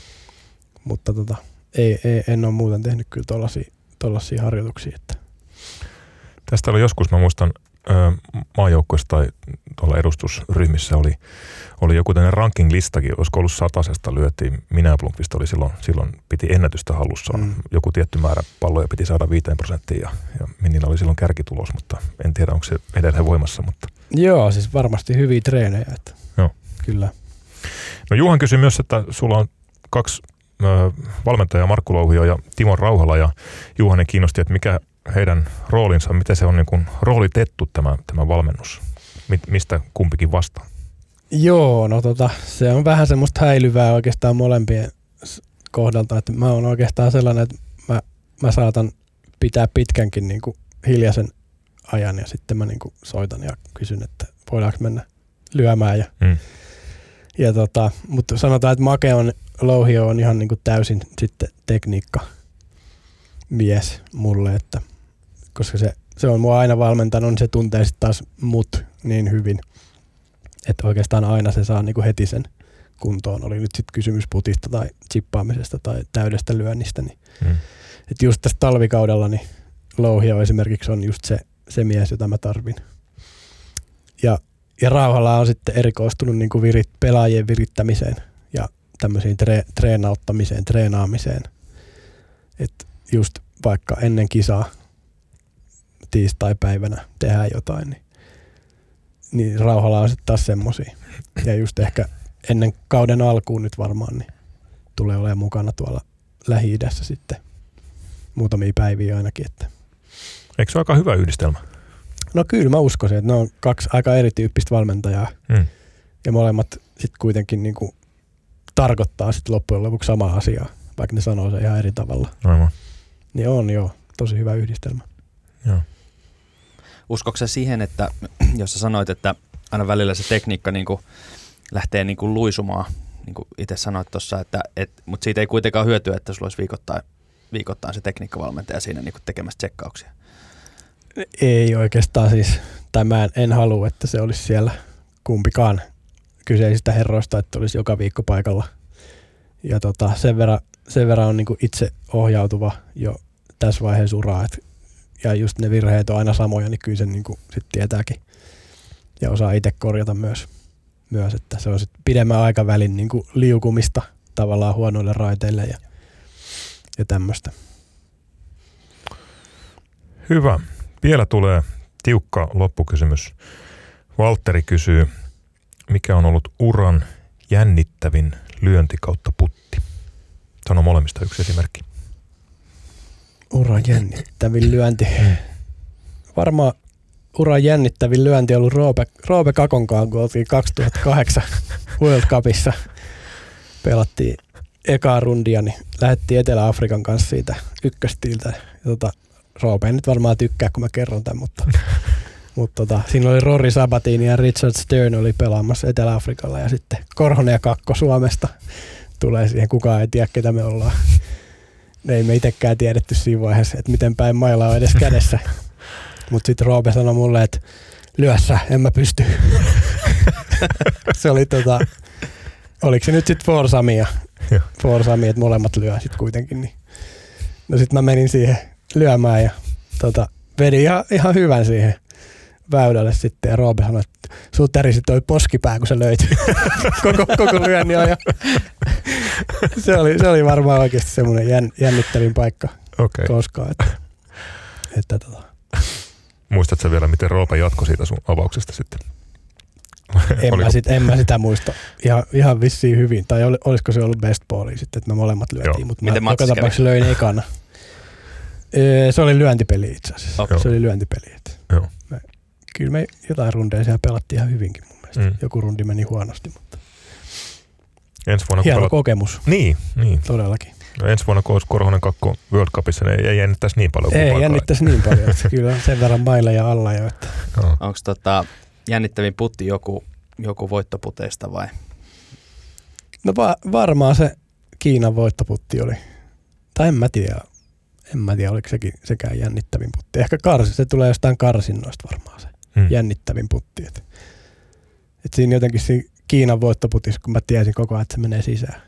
Mutta tota, ei, ei, en ole muuten tehnyt kyllä tuollaisia, tuollaisia harjoituksia. Että. Tästä oli joskus, mä muistan, maajoukkueessa tai tuolla edustusryhmissä oli, oli joku tämmöinen ranking-listakin, olisiko ollut satasesta lyötiin, minä Blomqvist oli silloin, silloin piti ennätystä hallussa. Mm. Joku tietty määrä palloja piti saada 5 prosenttiin ja, ja Minillä oli silloin kärkitulos, mutta en tiedä onko se edelleen voimassa. Mutta. Joo, siis varmasti hyviä treenejä. Että. Joo. Kyllä. No Juhan kysyi myös, että sulla on kaksi ö, valmentajaa, Markku Louhio ja Timo Rauhala ja Juhanen kiinnosti, että mikä heidän roolinsa, miten se on niin kuin roolitettu tämä, tämä valmennus, mistä kumpikin vastaa. Joo, no tota, se on vähän semmoista häilyvää oikeastaan molempien kohdalta, että mä oon oikeastaan sellainen, että mä, mä saatan pitää pitkänkin niin kuin hiljaisen ajan ja sitten mä niin kuin soitan ja kysyn, että voidaanko mennä lyömään. Ja, Mm. ja tota, mutta sanotaan, että Make on, Louhio on ihan niin kuin täysin sitten tekniikka mies mulle, että koska se, se on mua aina valmentanut, niin se tuntee sitten taas mut niin hyvin, että oikeastaan aina se saa niinku heti sen kuntoon. Oli nyt sitten kysymys putista tai chippaamisesta tai täydestä lyönnistä. Niin. Mm. Et just tässä talvikaudella niin Louhio esimerkiksi on just se, se mies, jota mä tarvin. Ja, ja Rauhala on sitten erikoistunut niinku virit, pelaajien virittämiseen ja tämmöisiin tre, treenauttamiseen, treenaamiseen. Et just vaikka ennen kisaa tiistai-päivänä tehdään jotain, niin, niin Rauhala on sitten taas semmosia. Ja just ehkä ennen kauden alkuun nyt varmaan, niin tulee olemaan mukana tuolla Lähi-idässä sitten muutamia päiviä ainakin. Että. Eikö se ole aika hyvä yhdistelmä? No kyllä mä uskoisin, että ne on kaksi aika erityyppistä valmentajaa Mm. ja molemmat sitten kuitenkin niinku tarkoittaa sitten loppujen lopuksi samaa asiaa, vaikka ne sanoo se ihan eri tavalla. Aivan. Niin on joo, tosi hyvä yhdistelmä. Joo. Uskotko sä siihen, että jos sä sanoit, että aina välillä se tekniikka niin kuin lähtee niin kuin luisumaan niin kuin itse sanoit tuossa, että, et, mutta siitä ei kuitenkaan hyötyä, että sulla olisi viikoittain, viikoittain se tekniikkavalmentaja siinä niin kuin tekemässä tsekkauksia. Ei oikeastaan siis, tai mä en, en halua, että se olisi siellä kumpikaan kyseisistä herroista, että olisi joka viikko paikalla. Ja tota, sen, verran, sen verran on niin itse ohjautuva jo tässä vaiheessa uraa, että, ja just ne virheet on aina samoja, niin kyllä sen niin kuin sit tietääkin ja osaa itse korjata myös, myös että se on sit pidemmän aikavälin niin kuin liukumista tavallaan huonoille raiteille ja, ja tämmöistä. Hyvä. Vielä tulee tiukka loppukysymys. Valtteri kysyy, mikä on ollut uran jännittävin lyönti kautta putti? Sano molemmista yksi esimerkki. Uran jännittävin lyönti. Varmaan uran jännittävin lyönti ollut Roope, Roope Kakonkaan, kun oltiin 2008 World Cupissa. Pelattiin ekaa rundia, niin lähdettiin Etelä-Afrikan kanssa siitä ykköstiltä. Ja tota, Roope ei nyt varmaan tykkää, kun mä kerron tämän, mutta, mutta tota, siinä oli Rory Sabatini ja Richard Stern oli pelaamassa Etelä-Afrikalla ja sitten Korhonen ja Kakko Suomesta tulee siihen, kukaan ei tiedä, ketä me ollaan. Ne ei me itsekään tiedetty siinä vaiheessa, että miten päin mailla on edes kädessä. Mutta sitten Roope sanoi mulle, että lyössä, en mä pysty. se oli tota, oliko se nyt sitten Forsamia, Joo. Forsamia, että molemmat lyö sitten kuitenkin. Niin. No sitten mä menin siihen lyömään ja tota, vedin ihan, ihan hyvän siihen väylälle sitten ja Roope sanoi, että sul tärisi toi poskipää, kun se löit koko, koko lyönnin ajan. se, oli, se oli varmaan oikeasti semmoinen jän, jännittävin paikka Okei. Okay. koskaan. Että, että tota, Muistatko vielä, miten Roope jatkoi siitä sun avauksesta sitten? en, Oliko- mä sit, en mä sitä muista ihan, ihan vissiin hyvin. Tai oli, olisiko se ollut best balli sitten, että me molemmat lyötiin. Mutta Miten mä joka tapauksessa löin ekana. Se oli lyöntipeli itse asiassa. Okei. Se oli lyöntipeli. että Joo. Me, kyllä me jotain rundeja siellä pelattiin ihan hyvinkin mun mielestä. Mm. Joku rundi meni huonosti, mutta Ensi vuonna, kun hieno pelat... kokemus Niin, niin. todellakin. No, ensi vuonna, kun olisi Korhonen kakko World Cupissa, niin ei, jännittäisi niin paljon. Ei jännittäisi niin paljon. Että kyllä sen verran mailla ja alla jo. Että Joo. Onko tota, jännittävin putti joku, joku voittoputeista vai? No va- varmaan se Kiinan voittoputti oli. Tai en mä tiedä. En mä tiedä, oliko sekin sekään jännittävin putti. Ehkä karsi, se tulee jostain karsinnoista varmaan se Hmm. jännittävin putti. Et, et siinä jotenkin siinä Kiinan voittoputissa, kun mä tiesin koko ajan, että se menee sisään.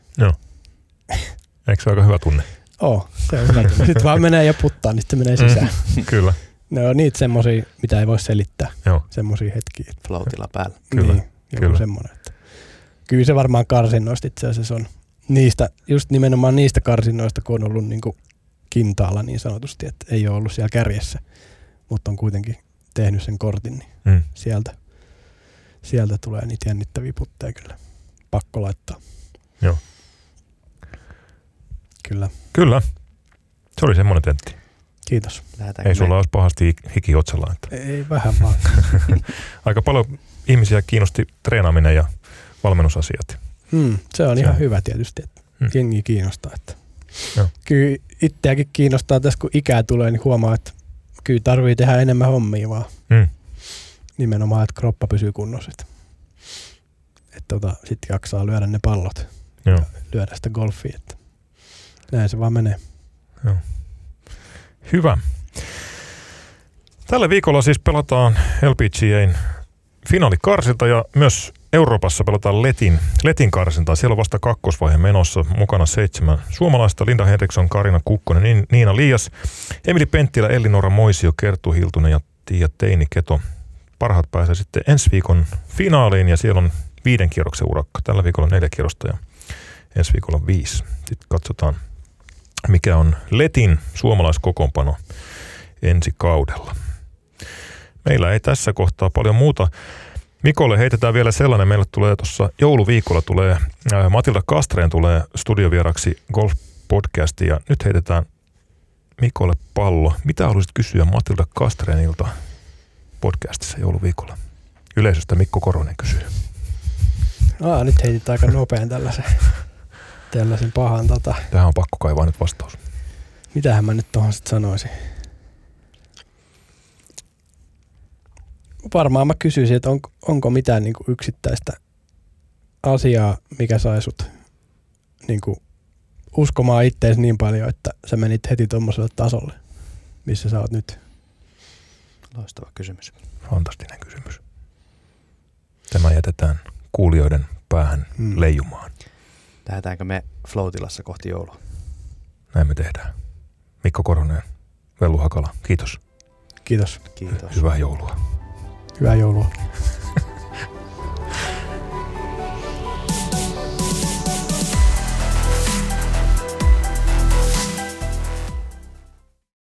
Eikö se ole aika hyvä tunne? Oo, se on hyvä. tunne. Sitten vaan menee ja puttaa, niin sitten se menee sisään. Kyllä. Ne on niitä semmosia, mitä ei voi selittää. Joo. Semmosia hetkiä. että- Floatilla päällä. Kyllä, Niin, joku kyllä. semmoinen. Että. Kyllä se varmaan karsinnoista itse asiassa on. Niistä, just nimenomaan niistä karsinnoista, kun on ollut niin kuin kintaalla niin sanotusti, että ei ole ollut siellä kärjessä, mutta on kuitenkin tehnyt sen kortin, niin Mm. sieltä, sieltä tulee niitä jännittäviä putteja kyllä. Pakko laittaa. Joo. Kyllä, Kyllä. Se oli semmoinen tentti. kiitos. Lähdetäänkö Ei me? sulla olisi pahasti hiki otsalla. Että Ei vähän vaan. aika paljon ihmisiä kiinnosti treenaaminen ja valmennusasiat. Hmm, se on Se ihan on. hyvä tietysti, että Hmm. jengi kiinnostaa. Että. Joo. Kyllä itseäkin kiinnostaa tässä, kun ikää tulee, niin huomaa, että kyllä tarvii tehdä enemmän hommia vaan. Mm. Nimenomaan, että kroppa pysyy kunnossa. Että, että tota, sitten jaksaa lyödä ne pallot, Joo. lyödä sitä golfia. Että näin se vaan menee. Hyvä. Tällä viikolla siis pelataan LPGAn finaalikarsinta ja myös Euroopassa pelataan Letin, Letin karsintaa. Siellä on vasta kakkosvaihe menossa. Mukana seitsemän suomalaista. Linda Henriksson, Karina Kukkonen, Niin- Niina Lias, Emili Penttilä, Ellinora Moisio, Kerttu Hiltunen ja Tiia Teiniketo. Parhaat pääsee sitten ensi viikon finaaliin ja siellä on viiden kierroksen urakka. Tällä viikolla on neljä kierrosta ja ensi viikolla on viisi. Sitten katsotaan, mikä on Letin suomalaiskokoonpano ensi kaudella. Meillä ei tässä kohtaa paljon muuta. Mikolle heitetään vielä sellainen, meille tulee tuossa jouluviikolla tulee, ää, Matilda Kastreen tulee studiovieraksi Golf podcastiin ja nyt heitetään Mikolle pallo. Mitä haluaisit kysyä Matilda Kastreenilta podcastissa jouluviikolla? Yleisöstä Mikko Koronen kysyy. Aa, nyt heitit aika nopean tällaisen, tällaisen pahan. Tota. Tähän on pakko kaivaa nyt vastaus. Mitähän mä nyt tuohon sitten sanoisin? Varmaan mä kysyisin, että onko, onko mitään niin yksittäistä asiaa, mikä sai sut niin kuin, uskomaan itteesi niin paljon, että sä menit heti tuommoiselle tasolle, missä sä oot nyt? Loistava kysymys. Fantastinen kysymys. Tämä jätetään kuulijoiden päähän Hmm. leijumaan. Lähdetäänkö me Floatilassa kohti joulua? Näin me tehdään. Mikko Koronen, Vellu Hakala, kiitos. Kiitos. Kiitos. Hyvää joulua. Hyvää joulua.